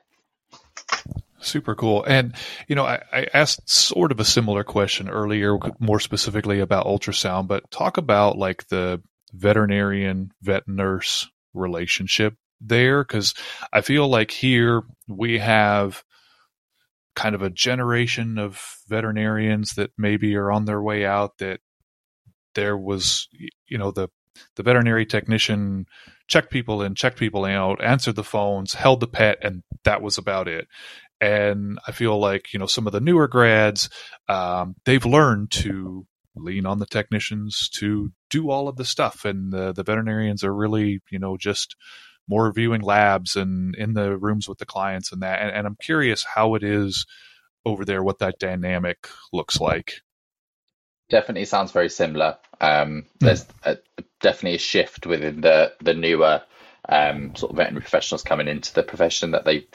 Super cool. And, you know, I, I, asked sort of a similar question earlier, more specifically about ultrasound, but talk about like the veterinarian vet nurse relationship there. Cause I feel like here we have kind of a generation of veterinarians that maybe are on their way out that there was you know the the veterinary technician checked people in checked people out answered the phones held the pet and that was about it and i feel like you know some of the newer grads um, they've learned to lean on the technicians to do all of the stuff and the, the veterinarians are really you know just more viewing labs and in the rooms with the clients and that. And, and I'm curious how it is over there, what that dynamic looks like. Definitely sounds very similar. Um, hmm. there's a, definitely a shift within the the newer um, sort of veterinary professionals coming into the profession that they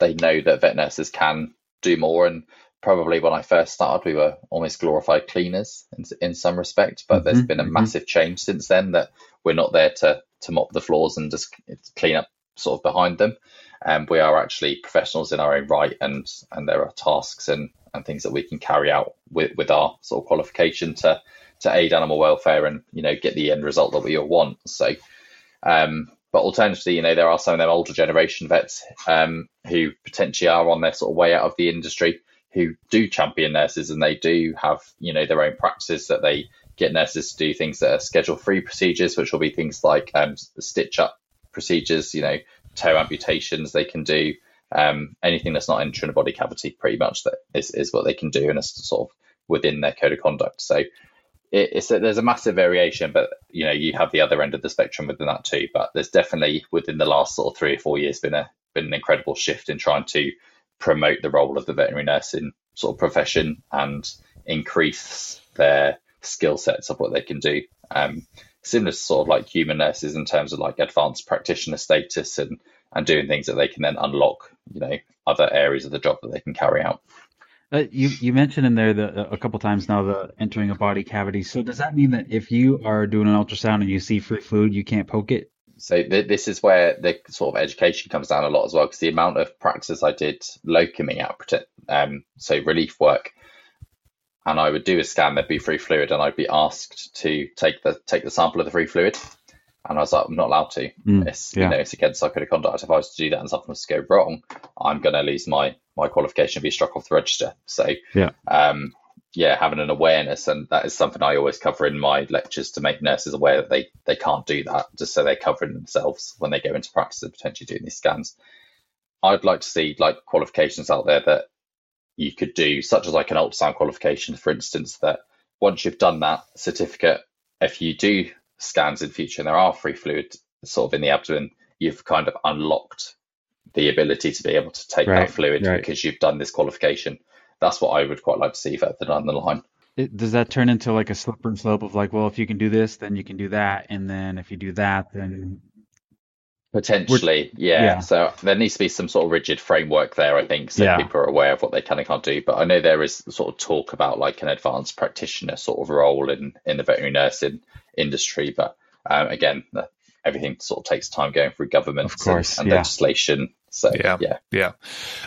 they know that vet nurses can do more. And probably when I first started, we were almost glorified cleaners in, in some respect. But mm-hmm, there's been a mm-hmm. massive change since then that we're not there to to mop the floors and just clean up sort of behind them. And um, we are actually professionals in our own right, and and there are tasks and, and things that we can carry out with, with our sort of qualification to to aid animal welfare and you know get the end result that we all want. So, um, but alternatively, you know there are some of them older generation vets um, who potentially are on their sort of way out of the industry who do champion nurses and they do have you know their own practices that they get nurses to do things that are schedule free procedures, which will be things like um, stitch up procedures, you know, toe amputations they can do. Um, anything that's not entering a body cavity, pretty much that is, is what they can do, and it's sort of within their code of conduct. So it, it's a, there's a massive variation, but you know you have the other end of the spectrum within that too. But there's definitely within the last sort of three or four years been a been an incredible shift in trying to promote the role of the veterinary nursing sort of profession and increase their skill sets of what they can do. Um, similar to sort of like human nurses in terms of like advanced practitioner status and and doing things that they can then unlock, you know, other areas of the job that they can carry out. Uh, you you mentioned in there the, a couple times now the entering a body cavity. So does that mean that if you are doing an ultrasound and you see free fluid, you can't poke it? So th- this is where the sort of education comes down a lot as well, because the amount of practice I did locuming out, um, so relief work, and I would do a scan, there'd be free fluid, and I'd be asked to take the take the sample of the free fluid. And I was like, I'm not allowed to. Mm, it's yeah. you know, it's against our code of conduct. If I was to do that and something was to go wrong, I'm going to lose my my qualification, and be struck off the register. So yeah, um, yeah, having an awareness, and that is something I always cover in my lectures to make nurses aware that they they can't do that, just so they're covering themselves when they go into practice and potentially doing these scans. I'd like to see like qualifications out there that you could do, such as like an ultrasound qualification, for instance, that once you've done that certificate, if you do scans in future and there are free fluid sort of in the abdomen, you've kind of unlocked the ability to be able to take right, that fluid right. because you've done this qualification. That's what I would quite like to see further down the line. It, does that turn into like a slippery slope of like, well, if you can do this, then you can do that, and then if you do that, then Potentially, yeah. yeah. So there needs to be some sort of rigid framework there, I think, so yeah. people are aware of what they can and can't do. But I know there is sort of talk about like an advanced practitioner sort of role in in the veterinary nursing industry. But um, again, everything sort of takes time going through government and, and yeah. legislation. So yeah, yeah, yeah.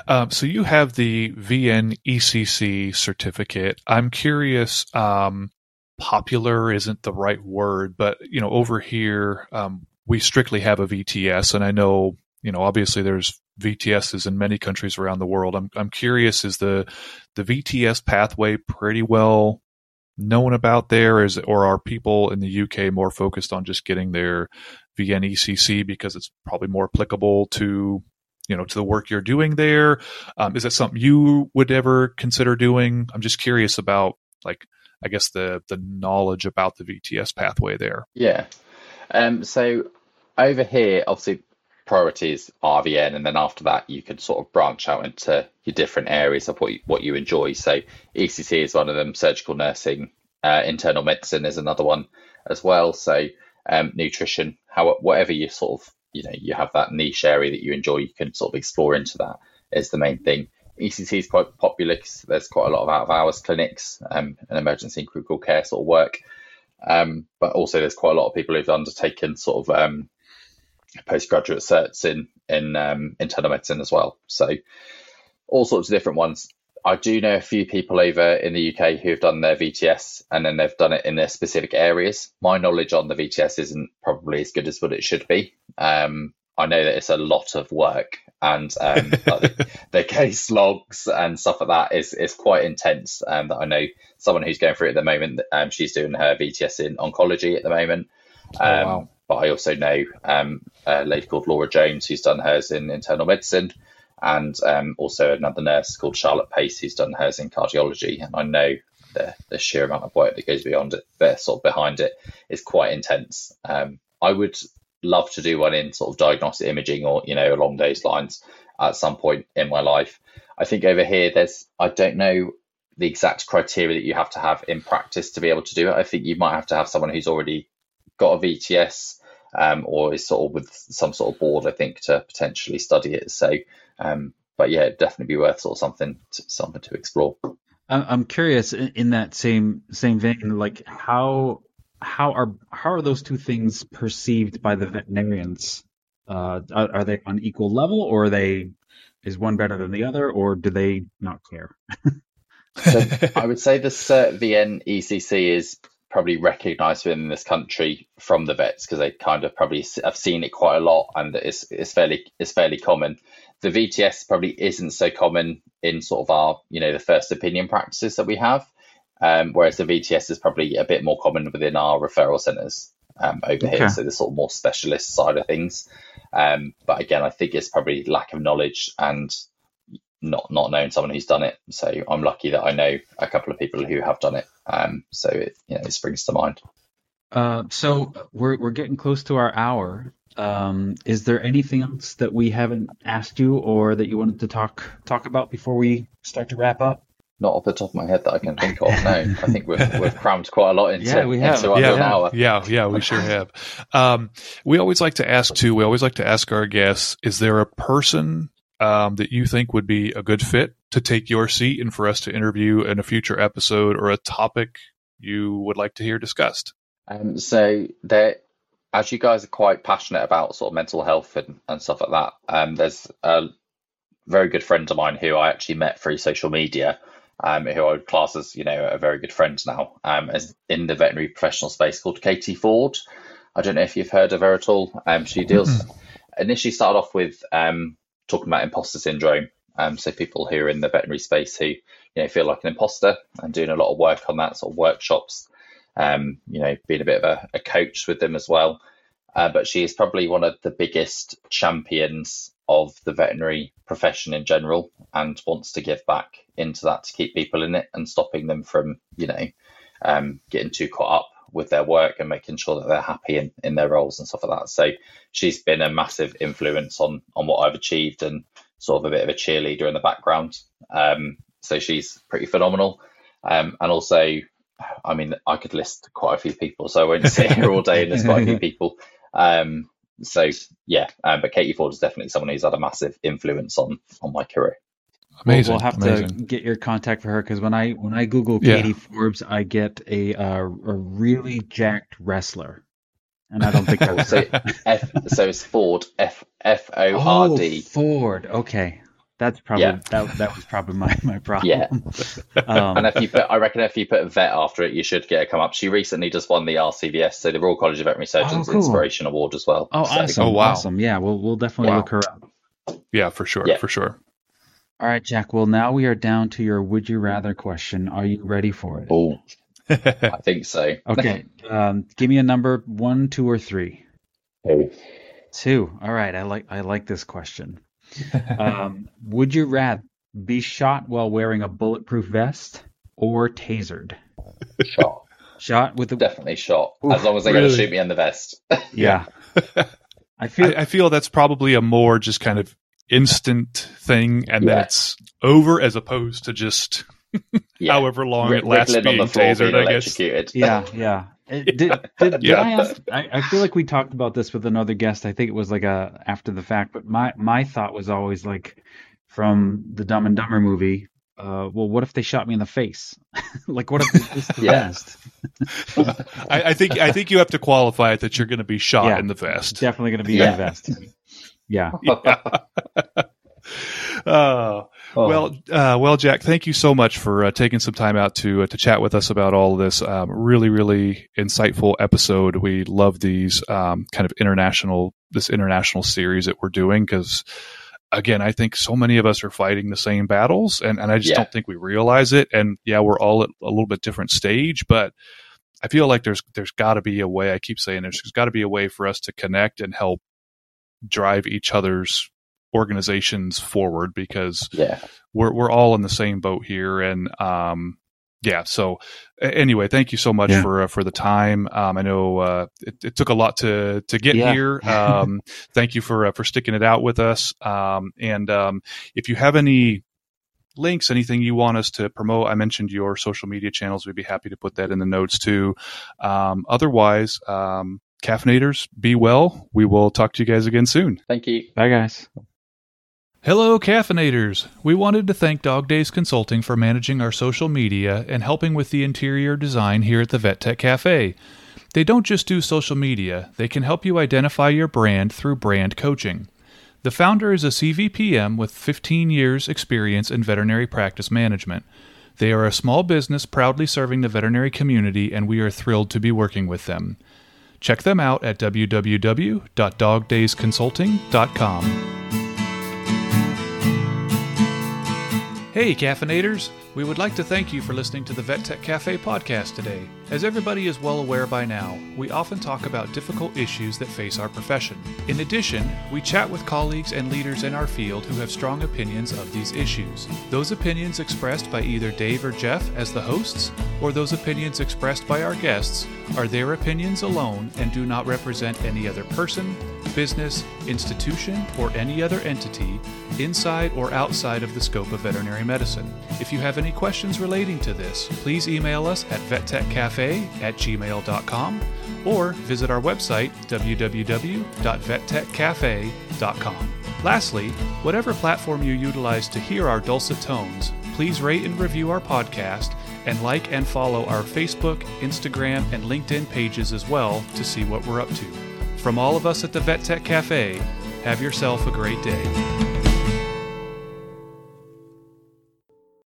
Um, so you have the VNECC certificate. I'm curious. Um, popular isn't the right word, but you know, over here, um, we strictly have a VTS, and I know you know obviously there's VTSs in many countries around the world. I'm I'm curious is the the VTS pathway pretty well known about there? Is or are people in the UK more focused on just getting their VNECC because it's probably more applicable to you know to the work you're doing there? Um, is that something you would ever consider doing? I'm just curious about like i guess the the knowledge about the vts pathway there. Yeah. Um, so over here, obviously, priorities RVN, and then after that, you can sort of branch out into your different areas of what you, what you enjoy. So ECC is one of them. Surgical nursing, uh, internal medicine is another one as well. So um, nutrition, how whatever you sort of you know you have that niche area that you enjoy, you can sort of explore into that is the main thing. ECC is quite popular because there's quite a lot of out of hours clinics um, and emergency and critical care sort of work. Um, but also, there's quite a lot of people who've undertaken sort of um, postgraduate certs in in um, internal medicine as well. So all sorts of different ones. I do know a few people over in the UK who've done their VTS and then they've done it in their specific areas. My knowledge on the VTS isn't probably as good as what it should be. Um, I know that it's a lot of work and um, [LAUGHS] the, the, case logs and stuff like that is is quite intense. And um, I know someone who's going through it at the moment. Um, she's doing her VTS in oncology at the moment. Oh, wow. Um, but I also know um, a lady called Laura Jones who's done hers in internal medicine, and um, also another nurse called Charlotte Pace who's done hers in cardiology. And I know the, the sheer amount of work that goes beyond it, sort of behind it, is quite intense. I would love to do one in sort of diagnostic imaging or you know along those lines at some point in my life. I think over here there's I don't know the exact criteria that you have to have in practice to be able to do it. I think you might have to have someone who's already got a VTS um, or is sort of with some sort of board. I think to potentially study it. So, um, but yeah, definitely be worth sort of something to, something to explore. I'm curious in that same same vein, like how how are how are those two things perceived by the veterinarians? Uh, are, are, they on equal level, or are they is one better than the other, or do they not care? so I would say the CERT VN ECC is probably recognised within this country from the vets because they kind of probably have seen it quite a lot, and it's it's fairly it's fairly common. The VTS probably isn't so common in sort of our you know the first opinion practices that we have. Um, whereas the VTS is probably a bit more common within our referral centres um, over okay. here, so the sort of more specialist side of things. Um, but again, I think it's probably lack of knowledge and not not knowing someone who's done it. So I'm lucky that I know a couple of people who have done it. Um, so it you know it springs to mind. Uh, so we're we're getting close to our hour. Um, is there anything else that we haven't asked you or that you wanted to talk talk about before we start to wrap up? Not off the top of my head that I can think of. No, I think we've [LAUGHS] we've crammed quite a lot into, yeah, we have. into yeah, an hour. Yeah, yeah, we sure have. Um, we always like to ask too. We always like to ask our guests: Is there a person um, that you think would be a good fit to take your seat and for us to interview in a future episode, or a topic you would like to hear discussed? Um, so there, as you guys are quite passionate about sort of mental health and, and stuff like that, um, there's a very good friend of mine who I actually met through social media um, who I would class as you know a very good friend now, um, as in the veterinary professional space called Katie Ford. I don't know if you've heard of her at all. Um, she deals mm-hmm. initially started off with um, talking about imposter syndrome. Um, so people who are in the veterinary space who you know feel like an imposter and doing a lot of work on that sort of workshops. Um, you know, being a bit of a, a coach with them as well. Uh, but she is probably one of the biggest champions of the veterinary profession in general and wants to give back into that to keep people in it and stopping them from, you know, um, getting too caught up with their work and making sure that they're happy in, in their roles and stuff like that. So she's been a massive influence on on what I've achieved and sort of a bit of a cheerleader in the background. Um, so she's pretty phenomenal. Um, and also, I mean, I could list quite a few people, so I won't sit here all day and there's quite a few [LAUGHS] people. Um, so yeah, um, but Katie Ford is definitely someone who's had a massive influence on on my career. Amazing. We'll, we'll have amazing. to get your contact for her because when I when I Google Katie yeah. Forbes, I get a uh, a really jacked wrestler, and I don't think that so. F, so it's Ford F F O R D. Oh, Ford. Okay, that's probably yeah. that, that was probably my, my problem. Yeah. um, and if you put, I reckon if you put a vet after it, you should get a come up. She recently just won the RCVS, so the Royal College of Veterinary Surgeons oh, cool. Inspiration Award as well. Oh, so, awesome! Oh, wow. Awesome. Yeah, we'll we'll definitely wow. look her up. Yeah, for sure, yeah. for sure. All right, Jack. Well, now we are down to your would you rather question. Are you ready for it? Oh, [LAUGHS] I think so. Okay. Um, give me a number one, two, or three. Two. Two. All right. I like I like this question. um, [LAUGHS] would you rather be shot while wearing a bulletproof vest or tasered? Shot. Shot with the definitely shot. Oof, as long as they're really? going to shoot me in the vest. yeah. [LAUGHS] I feel I, I, feel that's probably a more just kind of instant thing, and yeah. then it's over as opposed to just yeah. however long R- it lasts being tasered. I guess. Yeah, yeah. Did, did, [LAUGHS] did yeah. I ask? I, I, feel like we talked about this with another guest. I think it was like a after the fact, but my my thought was always like, from the Dumb and Dumber movie. Uh, well, what if they shot me in the face? [LAUGHS] like, what if it's the yeah. vest? [LAUGHS] I, I, think I think you have to qualify it that you're going to be shot yeah, in the vest. Definitely going to be yeah. in the vest. Yeah. [LAUGHS] yeah. Uh, oh. Well, uh, well, Jack, thank you so much for uh, taking some time out to uh, to chat with us about all of this. Um, really, really insightful episode. We love these um, kind of international this international series that we're doing because. Again, I think so many of us are fighting the same battles, and, and I just yeah. don't think we realize it. And yeah, we're all at a little bit different stage, but I feel like there's there's got to be a way. I keep saying there's, there's got to be a way for us to connect and help drive each other's organizations forward because yeah. we're we're all in the same boat here and um yeah so anyway thank you so much yeah. for uh, for the time um, i know uh, it, it, took a lot to to get yeah. here [LAUGHS] um, thank you for uh, for sticking it out with us um, and um, if you have any links anything you want us to promote i mentioned your social media channels we'd be happy to put that in the notes too um, otherwise um, caffeinators be well we will talk to you guys again soon thank you bye guys Hello, caffeinators! We wanted to thank Dog Days Consulting for managing our social media and helping with the interior design here at the Vet Tech Cafe. They don't just do social media, they can help you identify your brand through brand coaching. The founder is a CVPM with 15 years' experience in veterinary practice management. They are a small business proudly serving the veterinary community, and we are thrilled to be working with them. Check them out at www.dogdaysconsulting.com. Hey, caffeinators! We would like to thank you for listening to the Vet Tech Cafe podcast today. As everybody is well aware by now, we often talk about difficult issues that face our profession. In addition, we chat with colleagues and leaders in our field who have strong opinions of these issues. Those opinions expressed by either Dave or Jeff as the hosts, or those opinions expressed by our guests, are their opinions alone and do not represent any other person, business, institution, or any other entity inside or outside of the scope of veterinary medicine. If you have any questions relating to this, please email us at vettechcafe at gmail.com or visit our website www.vettechcafe.com. Lastly, whatever platform you utilize to hear our dulcet tones, please rate and review our podcast and like and follow our Facebook, Instagram, and LinkedIn pages as well to see what we're up to. From all of us at the Vet Tech Cafe, have yourself a great day.